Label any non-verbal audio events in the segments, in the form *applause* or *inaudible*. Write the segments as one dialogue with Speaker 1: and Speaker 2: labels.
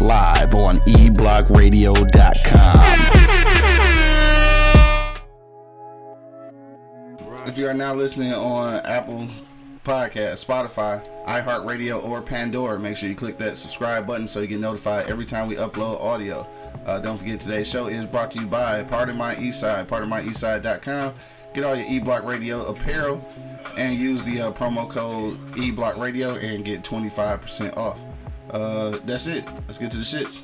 Speaker 1: live on eblockradio.com. If you are now listening on Apple Podcast, Spotify, iHeartRadio, or Pandora, make sure you click that subscribe button so you get notified every time we upload audio. Uh, don't forget today's show is brought to you by Part of My Eastside, partofmyeastside.com. Get all your E Block Radio apparel and use the uh, promo code E Block Radio and get 25% off. Uh, that's it. Let's get to the shits.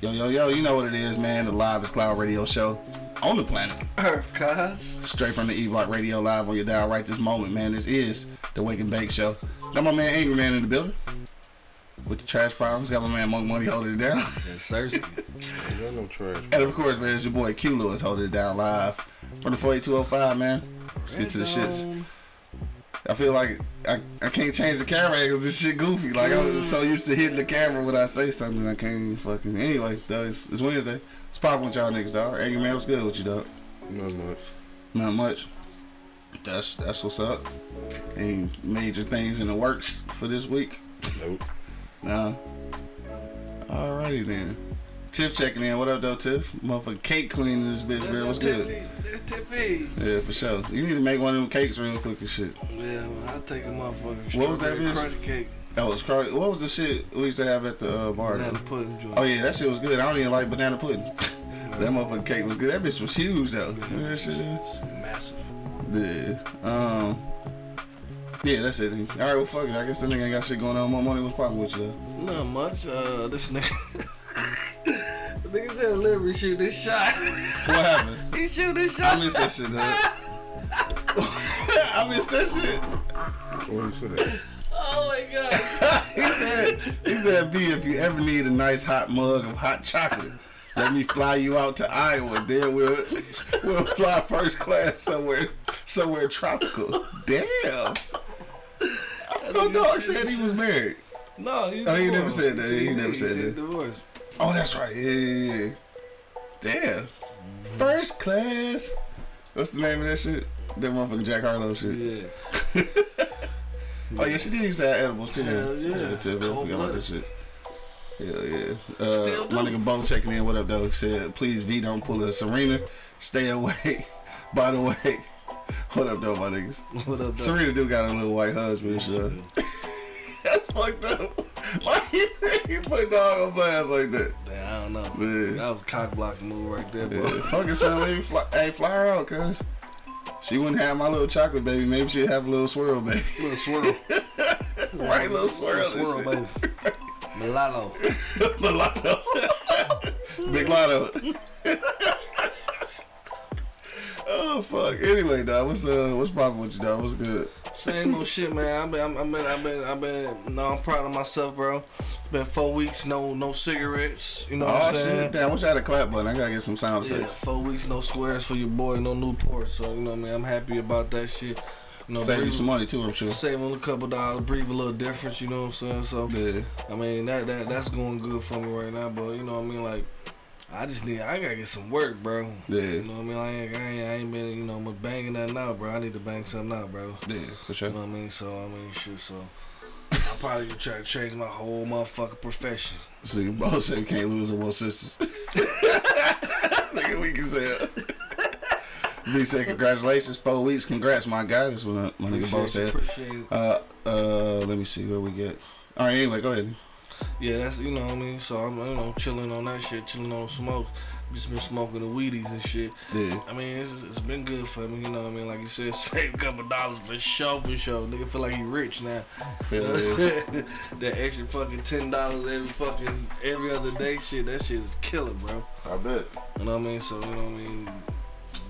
Speaker 1: Yo, yo, yo, you know what it is, man. The Live is Cloud Radio show on the planet.
Speaker 2: Earth, cuz.
Speaker 1: Straight from the E Block Radio Live on your dial right this moment, man. This is the Wake and Bake Show. Got my man Angry Man in the building with the trash problems. Got my man Monk Money holding it down.
Speaker 2: That's Sersky.
Speaker 3: Got no trash.
Speaker 1: and of course, man, it's your boy Q Lewis holding it down live from the 48205, man. Let's get to the shits. I feel like I, I can't change the camera angle. This shit goofy. Like I'm so mm. used to hitting the camera when I say something, I can't fucking. Anyway, though, it's, it's Wednesday. It's popping with y'all niggas, dog. Angry Man, what's good with you, dog?
Speaker 3: Not much.
Speaker 1: Not much. That's that's what's up. Any major things in the works for this week?
Speaker 3: Nope.
Speaker 1: No. Alrighty then. Tiff checking in. What up, though, Tiff? Motherfucking cake queen in this bitch, man. What's good?
Speaker 2: That's Tiffy.
Speaker 1: Yeah, for sure. You need to make one of them cakes real quick and shit.
Speaker 2: Yeah, I'll take a motherfucking shit.
Speaker 1: What was that
Speaker 2: strawberry
Speaker 1: bitch?
Speaker 2: crunch cake.
Speaker 1: That was crazy. What was the shit we used to have at the uh, bar?
Speaker 2: Banana pudding joint.
Speaker 1: Oh yeah, that shit was good. I don't even like banana pudding. that motherfucking cake was good. That bitch was huge though. You know that shit is?
Speaker 2: It's massive.
Speaker 1: Yeah. Um. Yeah, that's it. All right, well, fuck it. I guess the nigga ain't got shit going on. More money was popping with you though.
Speaker 2: Not much. Uh, this nigga. *laughs* the *laughs* nigga said Liberty shoot this shot.
Speaker 1: What happened? *laughs*
Speaker 2: he shoot this shot.
Speaker 1: I missed that shit, dog. *laughs* I missed that shit.
Speaker 3: What you say?
Speaker 2: Oh my god.
Speaker 1: he said, he said, B, if you ever need a nice hot mug of hot chocolate, let me fly you out to Iowa. Then we'll we'll fly first class somewhere somewhere tropical. Damn. I thought dog said he was married.
Speaker 2: No, he
Speaker 1: Oh, he never said that. He
Speaker 2: said-
Speaker 1: never said
Speaker 2: said
Speaker 1: that.
Speaker 2: divorce.
Speaker 1: Oh, that's right. Yeah, yeah, yeah. Damn. First class. What's the name of that shit? That motherfucking Jack Harlow shit.
Speaker 2: Yeah. *laughs*
Speaker 1: Oh yeah, she did used to have edibles too.
Speaker 2: Hell yeah.
Speaker 1: I forgot about that shit. Hell yeah. Uh, my nigga Bone checking in. What up, though? Said, please, V, don't pull a Serena. Stay away. *laughs* By the way, *laughs* what up, though, my niggas?
Speaker 2: What up, though?
Speaker 1: Serena do got a little white husband, so. That's fucked up. *laughs* Why you you put dog on blast like that?
Speaker 2: Damn, I don't know.
Speaker 1: Yeah.
Speaker 2: That was a cock blocking move right there, bro.
Speaker 1: Yeah, fucking son, let me fly, hey, fly her out, cuz. She wouldn't have my little chocolate baby. Maybe she'd have a little swirl baby. *laughs*
Speaker 2: Little swirl. *laughs*
Speaker 1: right, little swirl. and
Speaker 2: swirl, baby.
Speaker 1: The lotto. Big lotto. Oh fuck. Anyway, dog, what's uh what's poppin' with you, dog? What's good?
Speaker 2: Same old shit, man. I've been, I've been, I've been, I've been. No, I'm proud of myself, bro. It's been four weeks, no, no cigarettes. You know what
Speaker 1: Oh
Speaker 2: I'm saying?
Speaker 1: shit. Damn, I wish I had a clap button. I gotta get some sound effects.
Speaker 2: Yeah, four weeks, no squares for your boy, no Newport. So you know, what I mean, I'm happy about that shit. You know,
Speaker 1: Save you
Speaker 2: breathe-
Speaker 1: some money too, I'm sure.
Speaker 2: saving a couple dollars, breathe a little difference. You know what I'm saying? So
Speaker 1: Yeah.
Speaker 2: I mean, that that that's going good for me right now. But you know what I mean, like. I just need, I gotta get some work, bro.
Speaker 1: Yeah.
Speaker 2: You know what I mean? I ain't, I ain't, I ain't been, you know, I'm banging nothing out, bro. I need to bang something out, bro.
Speaker 1: Yeah, for sure.
Speaker 2: You know what I mean? So I mean, shit. So I probably could try to change my whole motherfucking profession.
Speaker 1: This nigga boss said can't lose no more sisters. *laughs* nigga, we can say B said congratulations, four weeks. Congrats, my guy. That's what my nigga boss said. Uh, uh, let me see where we get. All right, anyway, go ahead.
Speaker 2: Yeah, that's you know what I mean. So I'm you know chilling on that shit, chilling on smoke. Just been smoking the Wheaties and shit.
Speaker 1: Yeah.
Speaker 2: I mean, it's, it's been good for me. You know what I mean? Like you said, *laughs* save a couple dollars for sure, for sure. Nigga feel like he rich now. *laughs*
Speaker 1: Yeah.
Speaker 2: that extra fucking ten dollars every fucking every other day, shit. That shit is killer, bro.
Speaker 3: I bet.
Speaker 2: You know what I mean? So, you know what I mean?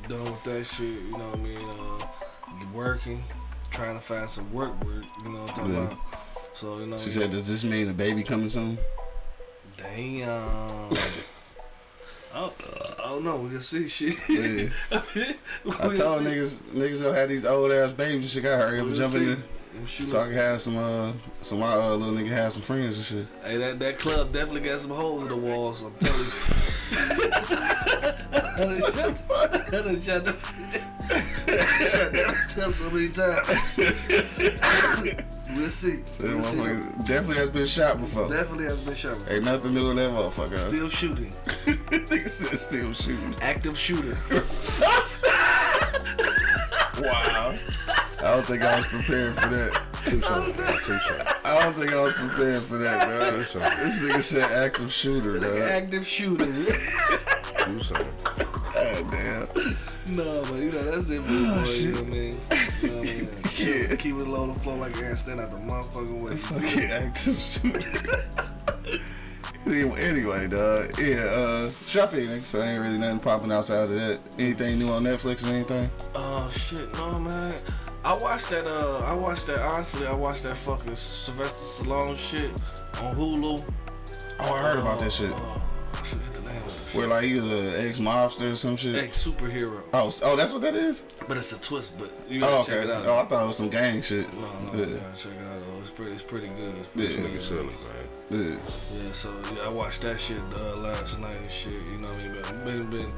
Speaker 2: Done with that shit, you know what I mean? Uh, working, trying to find some work work, you know what I'm talking
Speaker 1: Yeah.
Speaker 2: about? So, you know,
Speaker 1: She said, does this mean a baby coming soon?
Speaker 2: damn. oh, Oh no, we can see shit. *laughs*
Speaker 1: Yeah. I told niggas, niggas gonna have these old ass babies and shit. Gotta hurry up and jump in there. So I can have some, uh, some my uh, little nigga have some friends and shit.
Speaker 2: Hey, that, that club definitely got some holes in the walls. I'm telling you. I done shut I done shut them. shut that up so many times. *laughs* we'll see. We'll see.
Speaker 1: definitely has been shot before.
Speaker 2: Definitely has been shot.
Speaker 1: Ain't nothing new in that motherfucker.
Speaker 2: Still shooting. *laughs*
Speaker 1: Nigga said still shooting.
Speaker 2: Active shooter. *laughs*
Speaker 1: Wow. I don't think I was prepared for that.
Speaker 3: Two shots. Two shots.
Speaker 1: I don't think I was prepared for that,
Speaker 3: shots.
Speaker 1: This nigga said active shooter, dog.
Speaker 2: Active shooter.
Speaker 3: Two shots.
Speaker 1: God damn.
Speaker 2: no, but you know, that's it for the ah, boy. You know what I mean? You know what I mean?
Speaker 1: Yeah.
Speaker 2: Keep it low to flow like a stand out the motherfucking way.
Speaker 1: Fucking active shooter. anyway, anyway, dog. Yeah, uh, Shot Phoenix. So ain't really nothing popping outside of that. Anything new on Netflix or anything?
Speaker 2: Oh shit, no man. I watched that. Uh, I watched that. Honestly, I watched that fucking Sylvester Stallone shit on Hulu.
Speaker 1: Oh, I heard about that shit.
Speaker 2: Uh, I forget the name of the.
Speaker 1: Where like he was an ex mobster or some shit.
Speaker 2: Ex superhero,
Speaker 1: Oh, oh, that's what that is.
Speaker 2: but it's a twist. But you gotta
Speaker 1: Oh,
Speaker 2: check it out.
Speaker 1: Oh, I thought it was some gang shit.
Speaker 2: no, no,
Speaker 1: Yeah.
Speaker 2: you gotta check it out. Though. It's pretty. It's pretty good. It's pretty
Speaker 1: Yeah.
Speaker 2: good.
Speaker 3: Nigga man.
Speaker 1: Yeah.
Speaker 2: Yeah, so yeah, I watched that shit uh, last night and shit. You know what I mean? But been been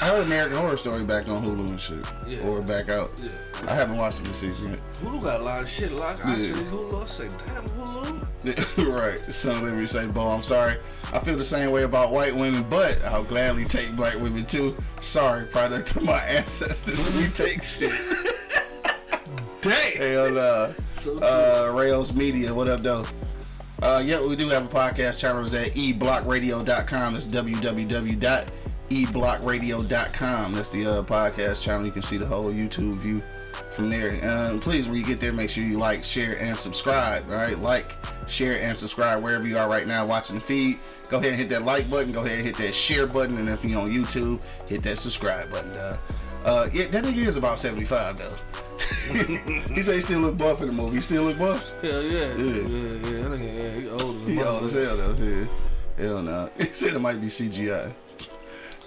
Speaker 1: I heard American Horror Story back on Hulu and shit,
Speaker 2: Yeah.
Speaker 1: or back out.
Speaker 2: yeah.
Speaker 1: I haven't watched it this season yet.
Speaker 2: Hulu got a lot of shit. Like I
Speaker 1: Yeah.
Speaker 2: Hulu, I say, damn Hulu. *laughs*
Speaker 1: right. Some women say, "Bo, I'm sorry. I feel the same way about white women, but I'll gladly take black women too. Sorry, product of my *laughs* ancestors. We take shit. *laughs*
Speaker 2: Damn.
Speaker 1: Hell nah.
Speaker 2: So.
Speaker 1: Uh, Rails Media, what up, though? Uh, yeah, we do have a podcast channel. It's at eblockradio.com. It's That's www.eblockradio.com. That's the uh, podcast channel. You can see the whole YouTube view from there. Um, please, when you get there, make sure you like, share, and subscribe. All right, like, share, and subscribe wherever you are right now watching the feed. Go ahead and hit that like button. Go ahead and hit that share button. And if you're on YouTube, hit that subscribe button. Uh, uh, yeah, that nigga is about 75 though. *laughs* he said he still look buff in the movie. He still look buff.
Speaker 2: Hell yeah.
Speaker 1: Yeah.
Speaker 2: Yeah, yeah. That nigga, yeah, he old as
Speaker 1: He old as hell though. Yeah. Hell no. *laughs* He said it might be CGI.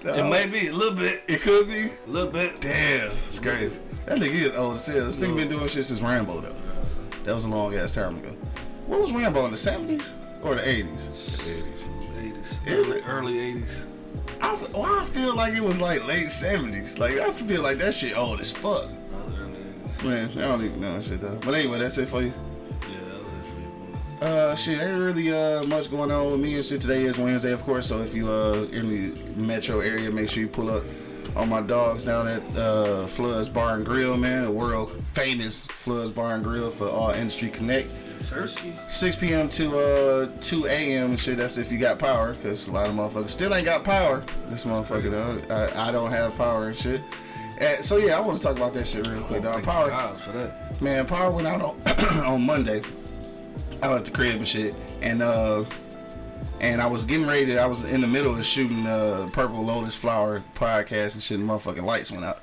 Speaker 2: It oh. may be a little bit.
Speaker 1: It could be.
Speaker 2: A little bit.
Speaker 1: Damn, it's crazy. That nigga is old as hell. This nigga been doing shit since Rambo though. That was a long ass time ago. What was Rambo in the seventies or the eighties?
Speaker 2: 80s.
Speaker 1: Is
Speaker 2: Early, early 80s.
Speaker 1: I, why I feel like it was like late seventies. Like I feel like that shit old as fuck.
Speaker 2: That was early 80s.
Speaker 1: Man, I don't even know that shit though. But anyway, that's it for you. Uh, shit, ain't really uh much going on with me and shit. Today is Wednesday, of course. So if you uh in the metro area, make sure you pull up on my dogs down at uh Floods Bar and Grill, man, the world famous Floods Bar and Grill for all Industry Connect.
Speaker 2: Sersky.
Speaker 1: 6 p.m. to uh 2 a.m. and shit. That's if you got power, cause a lot of motherfuckers still ain't got power. This motherfucker though, I, I don't have power and shit. Uh, so yeah, I want to talk about that shit real quick. Dog. Power,
Speaker 2: for that.
Speaker 1: Man, power went out on *clears throat* on Monday. Out at the crib and shit, and uh, and I was getting ready. To, I was in the middle of shooting uh Purple Lotus Flower podcast and shit. And motherfucking lights went out.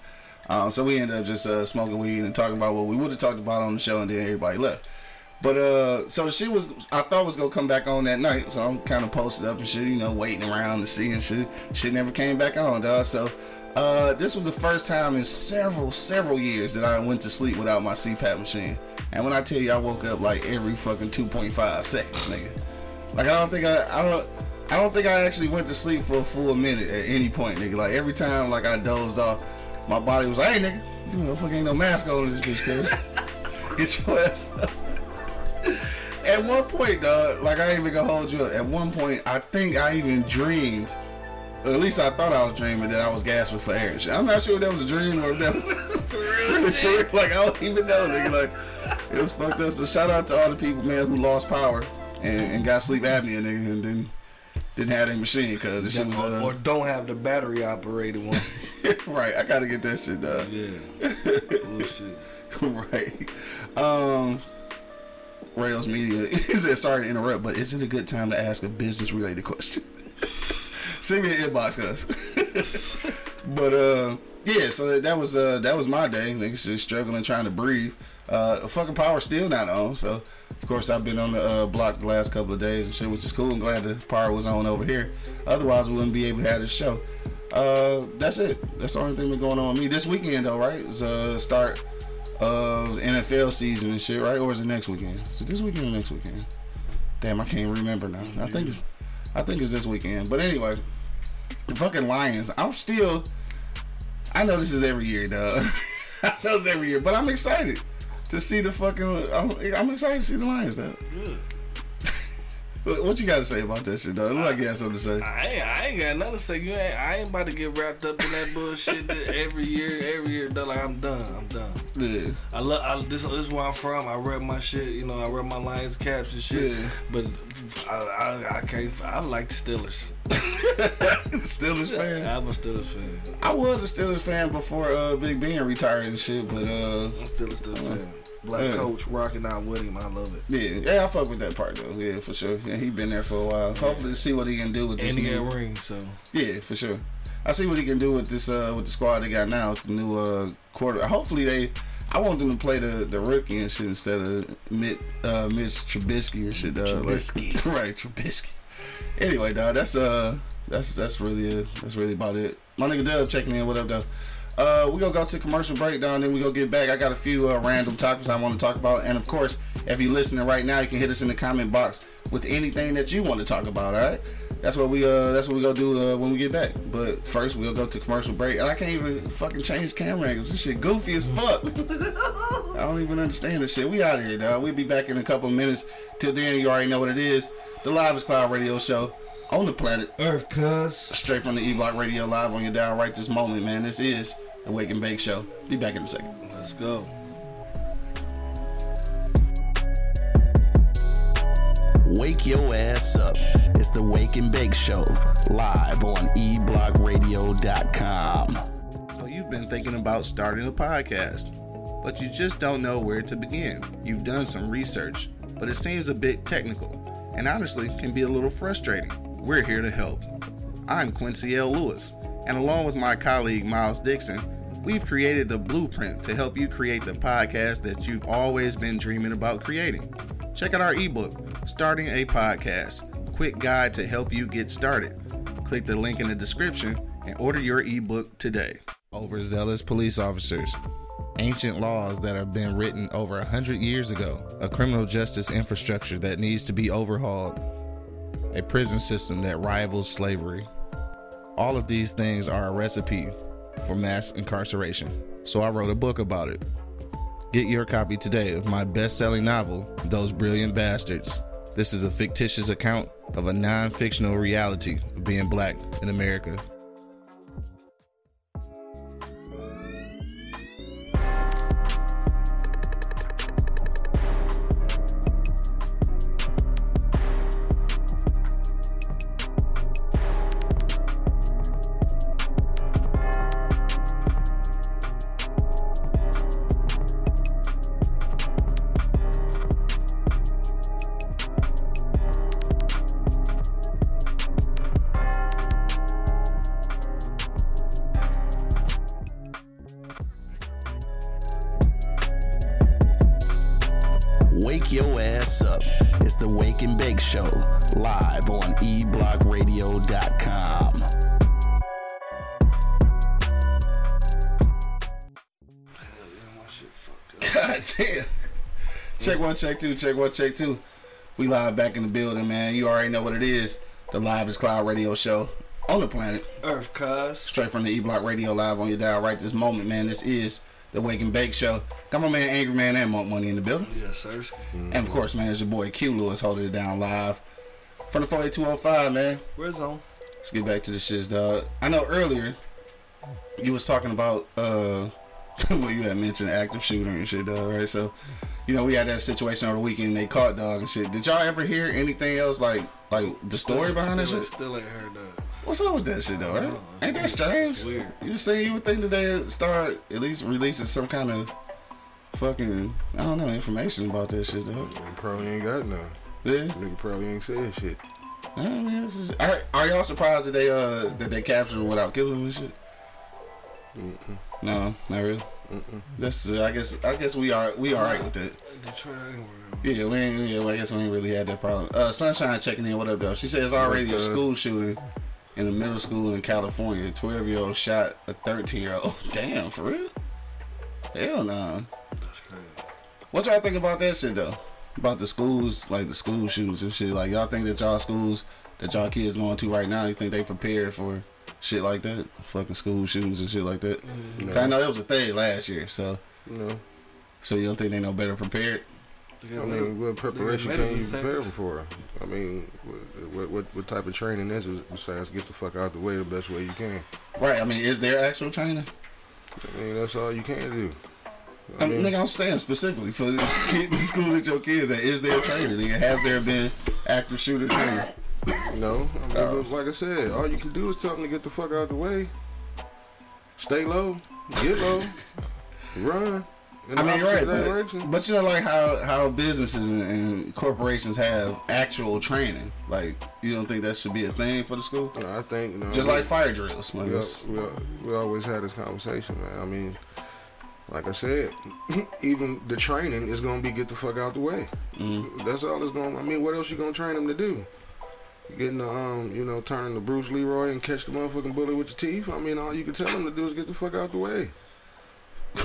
Speaker 1: Um, so we ended up just uh, smoking weed and talking about what we would have talked about on the show, and then everybody left. But uh, so the shit was I thought was gonna come back on that night, so I'm kind of posted up and shit, you know, waiting around to see and shit. Shit never came back on, dog. So uh, this was the first time in several several years that I went to sleep without my CPAP machine. And when I tell you, I woke up like every fucking 2.5 seconds, nigga. Like I don't think I I don't. I don't think I actually went to sleep for a full minute at any point, nigga. Like every time, like I dozed off, my body was like, "Hey, nigga, you know, fucking ain't no mask on this bitch, cuz. *laughs* Get your ass up." At one point, dog, like I ain't even gonna hold you up. At one point, I think I even dreamed, or at least I thought I was dreaming that I was gasping for air and shit. I'm not sure if that was a dream or if that was *laughs* for real. *laughs* Like I don't even know, nigga. Like it was fucked up. So shout out to all the people, man, who lost power and, and got sleep apnea, nigga, and then didn't have their machine because the shit was
Speaker 2: or,
Speaker 1: uh,
Speaker 2: or don't have the battery operated one. *laughs*
Speaker 1: right. I gotta get that shit done.
Speaker 2: yeah. *laughs* Bullshit.
Speaker 1: right. Um, Rails Media. *laughs* He said, sorry to interrupt, but is it a good time to ask a business related question? Send me an inbox, cuz. but uh, yeah. So that, that was uh, that was my day. Niggas just struggling trying to breathe. Uh, fucking power still not on. So of course I've been on the uh, block the last couple of days and shit, which is cool. I'm glad the power was on over here. Otherwise we wouldn't be able to have this show. Uh, that's it. That's the only thing that's going on with me this weekend though, right? Is uh start of NFL season and shit, right? Or is it next weekend? Is it this weekend or next weekend? Damn, I can't remember now. I think it's I think it's this weekend. But anyway, the fucking Lions. I'm still. I know this is every year, dog. *laughs* I know it's every year, but I'm excited to see the fucking. I'm, I'm excited to see the Lions, dog.
Speaker 2: Good.
Speaker 1: What, you got to say about that shit, dog? Look like you got something to say.
Speaker 2: I ain't, I ain't got nothing to say. You ain't, I ain't about to get wrapped up in that bullshit that *laughs* every year, every year. Though, like I'm done. I'm done.
Speaker 1: Yeah.
Speaker 2: I love I, this. This is where I'm from. I rep my shit. You know, I rep my Lions caps and shit.
Speaker 1: Yeah.
Speaker 2: But I, I, I can't. I like the Steelers. *laughs*
Speaker 1: Steelers fan.
Speaker 2: I'm a Steelers fan.
Speaker 1: I was a Steelers fan before uh, Big Ben retired and shit, but uh,
Speaker 2: I'm still a Steelers fan. Black
Speaker 1: Yeah.
Speaker 2: coach rocking out with him. I love it.
Speaker 1: yeah, yeah, I fuck with that part though. Yeah, for sure. Yeah, he been there for a while. Hopefully, see what he can do with this.
Speaker 2: And he
Speaker 1: new-
Speaker 2: got rings, so
Speaker 1: Yeah, for sure. I see what he can do with this uh with the squad they got now, with the new uh quarter. Hopefully they I want them to play the, the rookie and shit instead of Mitch uh Mitch Trubisky and shit. Dog. Like-
Speaker 2: Trubisky. *laughs*
Speaker 1: right, Trubisky. Anyway, dog, that's uh that's that's really it. That's really about it. My nigga Dub checking in. What up, though? Uh, we gonna go to commercial breakdown, then we gonna get back. I got a few uh, random topics I want to talk about, and of course, if you're listening right now, you can hit us in the comment box with anything that you want to talk about. All right, that's what we uh that's what we gonna do uh, when we get back. But first, we'll go to commercial break, and I can't even fucking change camera angles. This shit goofy as fuck. *laughs* I don't even understand this shit. We out of here, dog. We'll be back in a couple of minutes. Till then, you already know what it is. The Live is Cloud Radio Show on the planet.
Speaker 2: Earth, cuz.
Speaker 1: Straight from the E Block Radio Live on your dial right this moment, man. This is the Wake and Bake Show. Be back in a second.
Speaker 2: Let's go.
Speaker 4: Wake your ass up. It's the Wake and Bake Show, live on eblockradio.com.
Speaker 1: So you've been thinking about starting a podcast, but you just don't know where to begin. You've done some research, but it seems a bit technical and honestly can be a little frustrating. We're here to help. I'm Quincy L. Lewis, and along with my colleague Miles Dixon, we've created the blueprint to help you create the podcast that you've always been dreaming about creating. Check out our ebook, Starting a Podcast Quick Guide to Help You Get Started. Click the link in the description and order your ebook today. Overzealous police officers. Ancient laws that have been written over a hundred years ago. A criminal justice infrastructure that needs to be overhauled. A prison system that rivals slavery. All of these things are a recipe for mass incarceration. So I wrote a book about it. Get your copy today of my best selling novel, Those Brilliant Bastards. This is a fictitious account of a non fictional reality of being black in America. Check two, check one, check two. We live back in the building, man. You already know what it is. The Live is Cloud Radio Show on the planet.
Speaker 2: Earth, cuz.
Speaker 1: Straight from the E Block Radio Live on your dial right this moment, man. This is the Wake and Bake Show. Got my man Angry Man and Monk Money in the building.
Speaker 2: Yes, sir.
Speaker 1: And of course, man, it's your boy Q Lewis holding it down live from the 48205, man.
Speaker 2: Where's on?
Speaker 1: Let's get back to the shits, dog. I know earlier you was talking about uh *laughs* well you had mentioned active shooter and shit, dog, right? So, you know, we had that situation over the weekend, they caught dog and shit. Did y'all ever hear anything else like like the story behind that
Speaker 2: still,
Speaker 1: shit?
Speaker 2: Still ain't heard that.
Speaker 1: What's up with that shit though, right?
Speaker 2: know.
Speaker 1: Ain't that strange?
Speaker 2: It's weird.
Speaker 1: You say you would think that they start at least releasing some kind of fucking I don't know information about that shit though.
Speaker 3: He probably ain't got none.
Speaker 1: Yeah.
Speaker 3: Nigga probably ain't said shit.
Speaker 1: I mean, this is, are, are y'all surprised that they uh that they captured him without killing him and shit? Mm. No, not really. That's uh, I guess I guess we are we all right with that. Yeah, we ain't, yeah, well, I guess we ain't really had that problem. Uh, Sunshine checking in. What up, though? She says already a school shooting in a middle school in California. Twelve year old shot a thirteen year old. *laughs* Damn, for real? Hell no.
Speaker 2: That's crazy.
Speaker 1: What y'all think about that shit though? About the schools, like the school shootings and shit. Like y'all think that y'all schools that y'all kids going to right now, you think they prepared for shit like that? Fucking school shootings and shit like that.
Speaker 3: No.
Speaker 1: I know that was a thing last year, so
Speaker 3: You
Speaker 1: so you don't think they no better prepared?
Speaker 3: I mean, what preparation can you prepare for? I mean, what, what what what type of training is it besides get the fuck out the way the best way you can?
Speaker 1: Right. I mean, is there actual training?
Speaker 3: I mean, that's all you can do.
Speaker 1: I mean, nigga, I'm saying specifically for the, *laughs* kid, the school that your kids at, is there training? Nigga, has there been active shooter training?
Speaker 3: No, I mean, but like I said, all you can do is tell them to get the fuck out of the way. Stay low, get low, *laughs* run.
Speaker 1: I mean, right, but, but you know, like how how businesses and, and corporations have actual training. Like, you don't think that should be a thing for the school?
Speaker 3: Know, I think you know,
Speaker 1: Just
Speaker 3: we-
Speaker 1: like fire drills. Like
Speaker 3: we, we, we always had this conversation, man. I mean, like I said, *clears throat* even the training is gonna be get the fuck out the way.
Speaker 1: Mm.
Speaker 3: That's all it's gonna. I mean, what else you gonna train them to do? Getting the um, you know, turning the Bruce Leroy and catch the motherfucking bullet with your teeth. I mean, all you can tell them to do is get the fuck out the way. *laughs*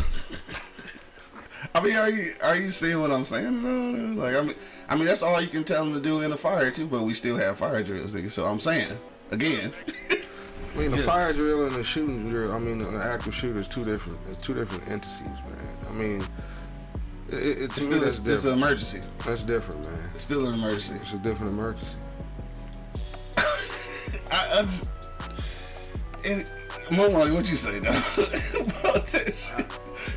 Speaker 1: I mean, are you are you seeing what I'm saying? at all, dude? Like, I mean, I mean that's all you can tell them to do in a fire too. But we still have fire drills, nigga. So I'm saying again,
Speaker 3: I mean, the
Speaker 2: Yes.
Speaker 3: fire drill and the shooting drill. I mean, the active shooter is two different, it's two different entities, man. I mean, it, it, it- to
Speaker 1: it's still it's an emergency.
Speaker 3: That's different, man.
Speaker 1: It's still an emergency.
Speaker 3: It's a different emergency.
Speaker 1: I, I just and Momani, what you say *laughs* now about that shit?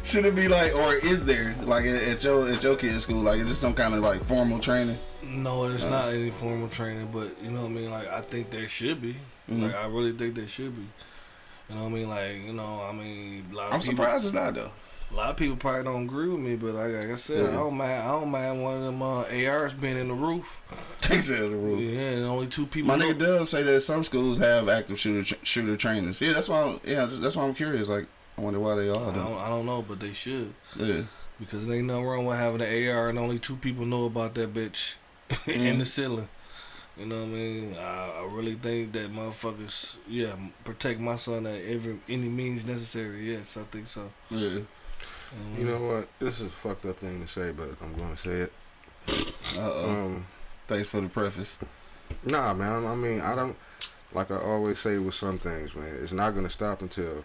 Speaker 1: Should it be like, or is there like at your at your kid's school, like is this some kind of like formal training?
Speaker 2: No, it's not any formal training, but you know what I mean. Like I think there should be.
Speaker 1: Mm-hmm.
Speaker 2: Like I really think there should be. You know what I mean? Like you know, I mean, a lot of
Speaker 1: I'm
Speaker 2: people,
Speaker 1: surprised it's not though.
Speaker 2: A lot of people probably don't agree with me, but like, like I said,
Speaker 1: Yeah.
Speaker 2: I don't mind. I don't mind one of them uh, ARs being in the roof.
Speaker 1: Takes it as a rule.
Speaker 2: Yeah, and only two people.
Speaker 1: My
Speaker 2: know-
Speaker 1: nigga Dub say that some schools have active shooter tr- shooter trainers. Yeah, that's why. I'm, yeah, that's why I'm curious. Like, I wonder why they all
Speaker 2: I don't. I don't know, but they should
Speaker 1: Yeah,
Speaker 2: because there ain't nothing wrong with having an AR and only two people know about that bitch *laughs* in the ceiling. You know what I mean? I, I really think that motherfuckers, yeah, protect my son at every any means necessary. Yes, I think so.
Speaker 1: yeah.
Speaker 2: Um,
Speaker 3: You know what? This is a fucked up thing to say, but I'm gonna say it.
Speaker 1: Uh oh.
Speaker 3: Um,
Speaker 1: Thanks for the preface.
Speaker 3: Nah, man. I mean, I don't. Like I always say with some things, man, it's not gonna stop until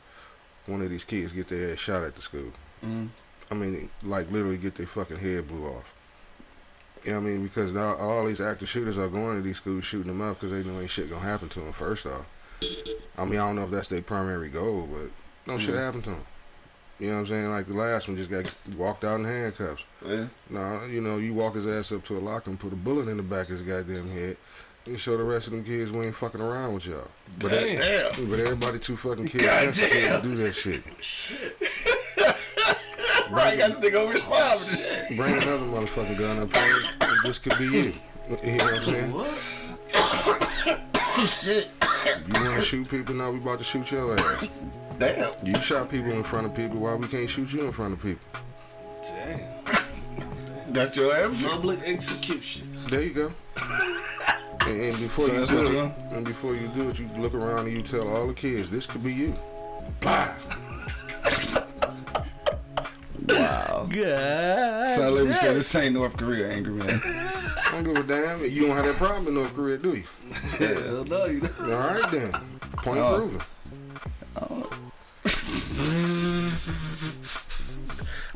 Speaker 3: one of these kids get their ass shot at the school.
Speaker 1: Mm.
Speaker 3: I mean, like literally get their fucking head blew off. You know what I mean? Because now all these active shooters are going to these schools shooting them up because they know ain't shit gonna happen to them. First off, I mean, I don't know if that's their primary goal, but no shit
Speaker 1: Mhm.
Speaker 3: happened to them. You know what I'm saying? Like the last one just got walked out in handcuffs.
Speaker 1: Yeah.
Speaker 3: No, you know, you walk his ass up to a locker and put a bullet in the back of his goddamn head. And show the rest of them kids we ain't fucking around with y'all. But,
Speaker 2: Damn.
Speaker 1: Damn.
Speaker 3: but everybody too fucking kids to do that shit.
Speaker 1: Right, *laughs* got this nigga over this shit.
Speaker 3: Bring another motherfucking gun up here. This could be you. You know what I'm saying?
Speaker 2: What? *coughs* *coughs* *coughs*
Speaker 1: Shit.
Speaker 3: You want to shoot people? Now we about to shoot your ass.
Speaker 1: Damn.
Speaker 3: You shot people in front of people. Why we can't shoot you in front of people?
Speaker 2: Damn.
Speaker 1: That's your answer.
Speaker 2: Public execution.
Speaker 3: There you go. *laughs* And, and before
Speaker 1: So
Speaker 3: you do it, and before you do it, you look around and you tell all the kids, this could be you. Blah. *laughs*
Speaker 1: Wow.
Speaker 2: God.
Speaker 1: So let me say this ain't North Korea, angry man.
Speaker 3: I don't give a damn. You don't have that problem in North Korea, do you?
Speaker 2: Hell no, you
Speaker 3: All right then. Point
Speaker 1: Oh.
Speaker 3: proven.